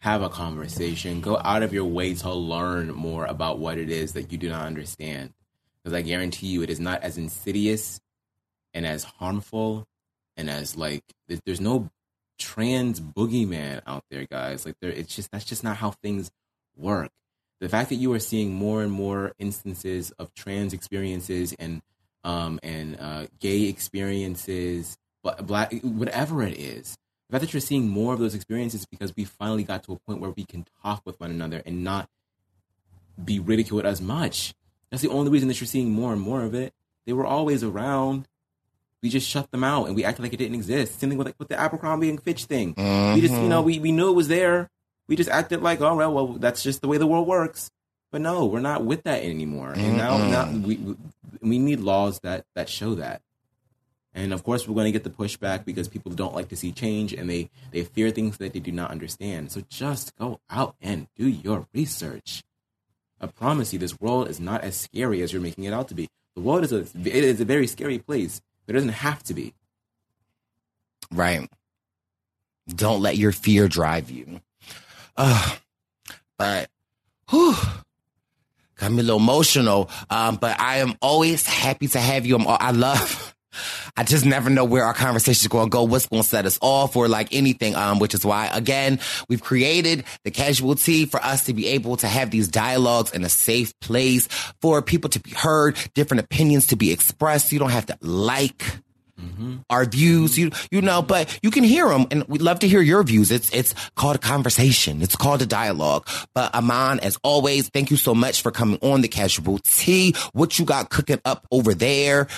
have a conversation, go out of your way to learn more about what it is that you do not understand. Because I guarantee you, it is not as insidious and as harmful and as like there's no trans boogeyman out there, guys. Like there, it's just that's just not how things work. the fact that you are seeing more and more instances of trans experiences and um, and uh, gay experiences, black, whatever it is, the fact that you're seeing more of those experiences because we finally got to a point where we can talk with one another and not be ridiculed as much. That's the only reason that you're seeing more and more of it. They were always around. We just shut them out and we acted like it didn't exist. Same thing with like with the Abercrombie and Fitch thing. Mm-hmm. We just, you know, we, we knew it was there. We just acted like, oh well, well, that's just the way the world works. But no, we're not with that anymore. Mm-hmm. And now, now we we need laws that that show that. And of course, we're going to get the pushback because people don't like to see change and they they fear things that they do not understand. So just go out and do your research. I promise you, this world is not as scary as you're making it out to be. The world is a it is a very scary place, it doesn't have to be. Right. Don't let your fear drive you. Uh, but whew, got me a little emotional. Um, but I am always happy to have you. I'm, I love I just never know where our conversation is going to go, what's going to set us off or like anything. Um, which is why again, we've created the casual tea for us to be able to have these dialogues in a safe place for people to be heard, different opinions to be expressed. You don't have to like Mm-hmm. Our views, you you know, but you can hear them, and we'd love to hear your views. It's it's called a conversation. It's called a dialogue. But Aman, as always, thank you so much for coming on the Casual Tea. What you got cooking up over there?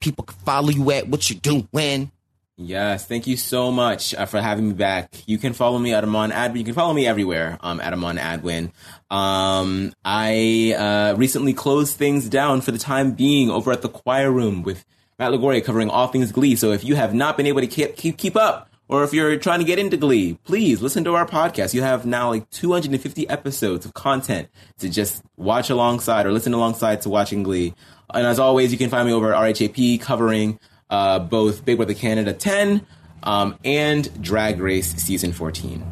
People can follow you at what you doing. Yes, thank you so much uh, for having me back. You can follow me at Aman Adwin. You can follow me everywhere um, at Aman Adwin. Um, I uh, recently closed things down for the time being over at the Choir Room with Matt Lagoria covering all things Glee. So if you have not been able to keep, keep, keep up, or if you're trying to get into Glee, please listen to our podcast. You have now like 250 episodes of content to just watch alongside or listen alongside to watching Glee. And as always, you can find me over at RHAP covering uh, both Big Brother Canada 10 um, and Drag Race Season 14.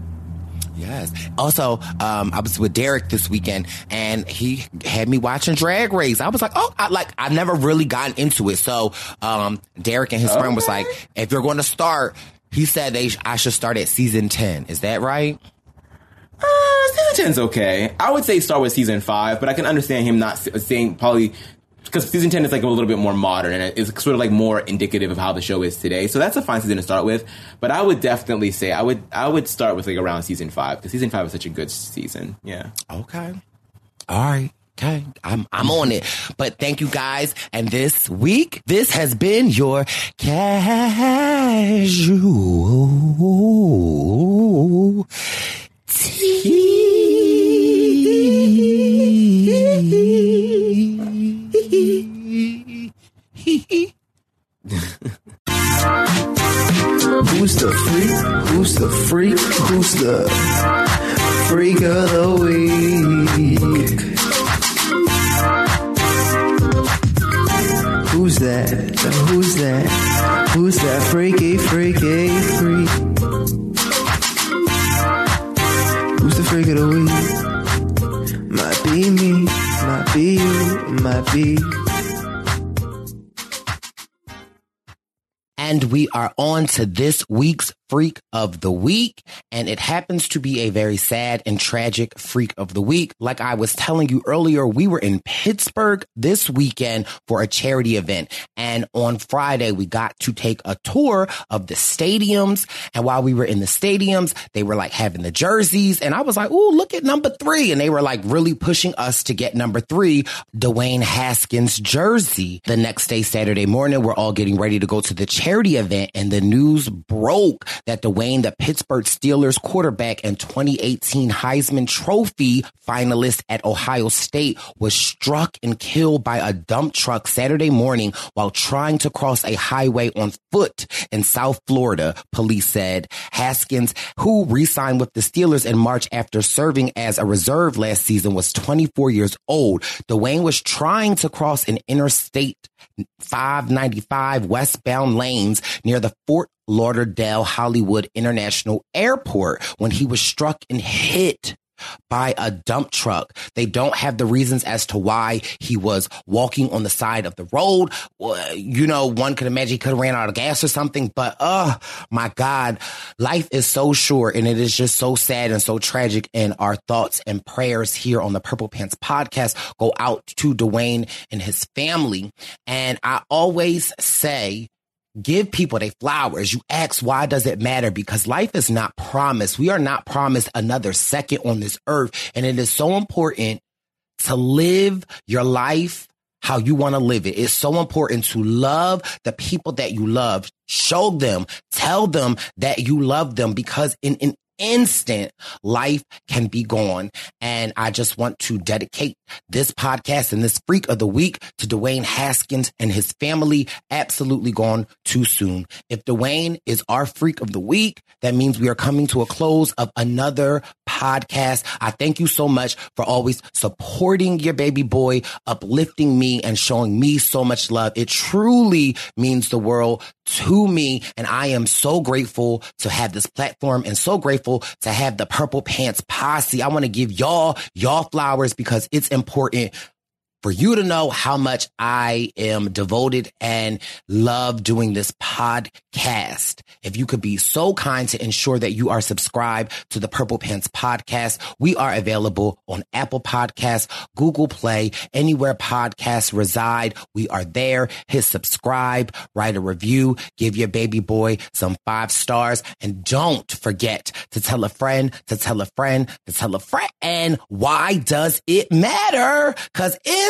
Yes. Also, um, I was with Derek this weekend and he had me watching Drag Race. I was like, oh, I like, I've never really gotten into it. So, um, Derek and his okay. friend was like, if you're going to start, he said they, I should start at season 10. Is that right? Uh, season 10's okay. I would say start with season 5, but I can understand him not saying probably because season 10 is like a little bit more modern and it's sort of like more indicative of how the show is today. So that's a fine season to start with. But I would definitely say I would I would start with like around season 5 because season 5 is such a good season. Yeah. Okay. All right. Okay, I'm I'm on it. But thank you guys. And this week, this has been your casual tea. Who's the freak? Who's the freak? Who's the freak of the week? Who's that? Who's that? Who's that freaky, freaky, freak? Who's the freak of the week? Might be me, might be you, might be And we are on to this week's freak of the week. And it happens to be a very sad and tragic freak of the week. Like I was telling you earlier, we were in Pittsburgh this weekend for a charity event. And on Friday, we got to take a tour of the stadiums. And while we were in the stadiums, they were like having the jerseys. And I was like, Ooh, look at number three. And they were like really pushing us to get number three, Dwayne Haskins jersey. The next day, Saturday morning, we're all getting ready to go to the charity event. And the news broke that Dwayne, the Pittsburgh Steelers quarterback and 2018 Heisman Trophy finalist at Ohio State, was struck and killed by a dump truck Saturday morning while trying to cross a highway on foot in South Florida, police said. Haskins, who re-signed with the Steelers in March after serving as a reserve last season, was 24 years old. Dwayne was trying to cross an interstate 595 westbound lanes near the Fort Lauderdale Hollywood International Airport when he was struck and hit by a dump truck. They don't have the reasons as to why he was walking on the side of the road. You know, one could imagine he could have ran out of gas or something, but oh my God, life is so short and it is just so sad and so tragic. And our thoughts and prayers here on the Purple Pants podcast go out to Dwayne and his family. And I always say, give people their flowers. You ask, why does it matter? Because life is not promised. We are not promised another second on this earth. And it is so important to live your life how you want to live it. It's so important to love the people that you love. Show them, tell them that you love them because in an instant, life can be gone. And I just want to dedicate this podcast and this freak of the week to Dwayne Haskins and his family. Absolutely gone too soon. If Dwayne is our freak of the week, that means we are coming to a close of another podcast. I thank you so much for always supporting your baby boy, uplifting me and showing me so much love. It truly means the world to me. And I am so grateful to have this platform and so grateful to have the Purple Pants posse. I want to give y'all, y'all flowers because it's important for you to know how much I am devoted and love doing this podcast. If you could be so kind to ensure that you are subscribed to the Purple Pants podcast, we are available on Apple Podcasts, Google Play, anywhere podcasts reside. We are there. Hit subscribe, write a review, give your baby boy some five stars, and don't forget to tell a friend, to tell a friend, to tell a friend. And why does it matter? Cause it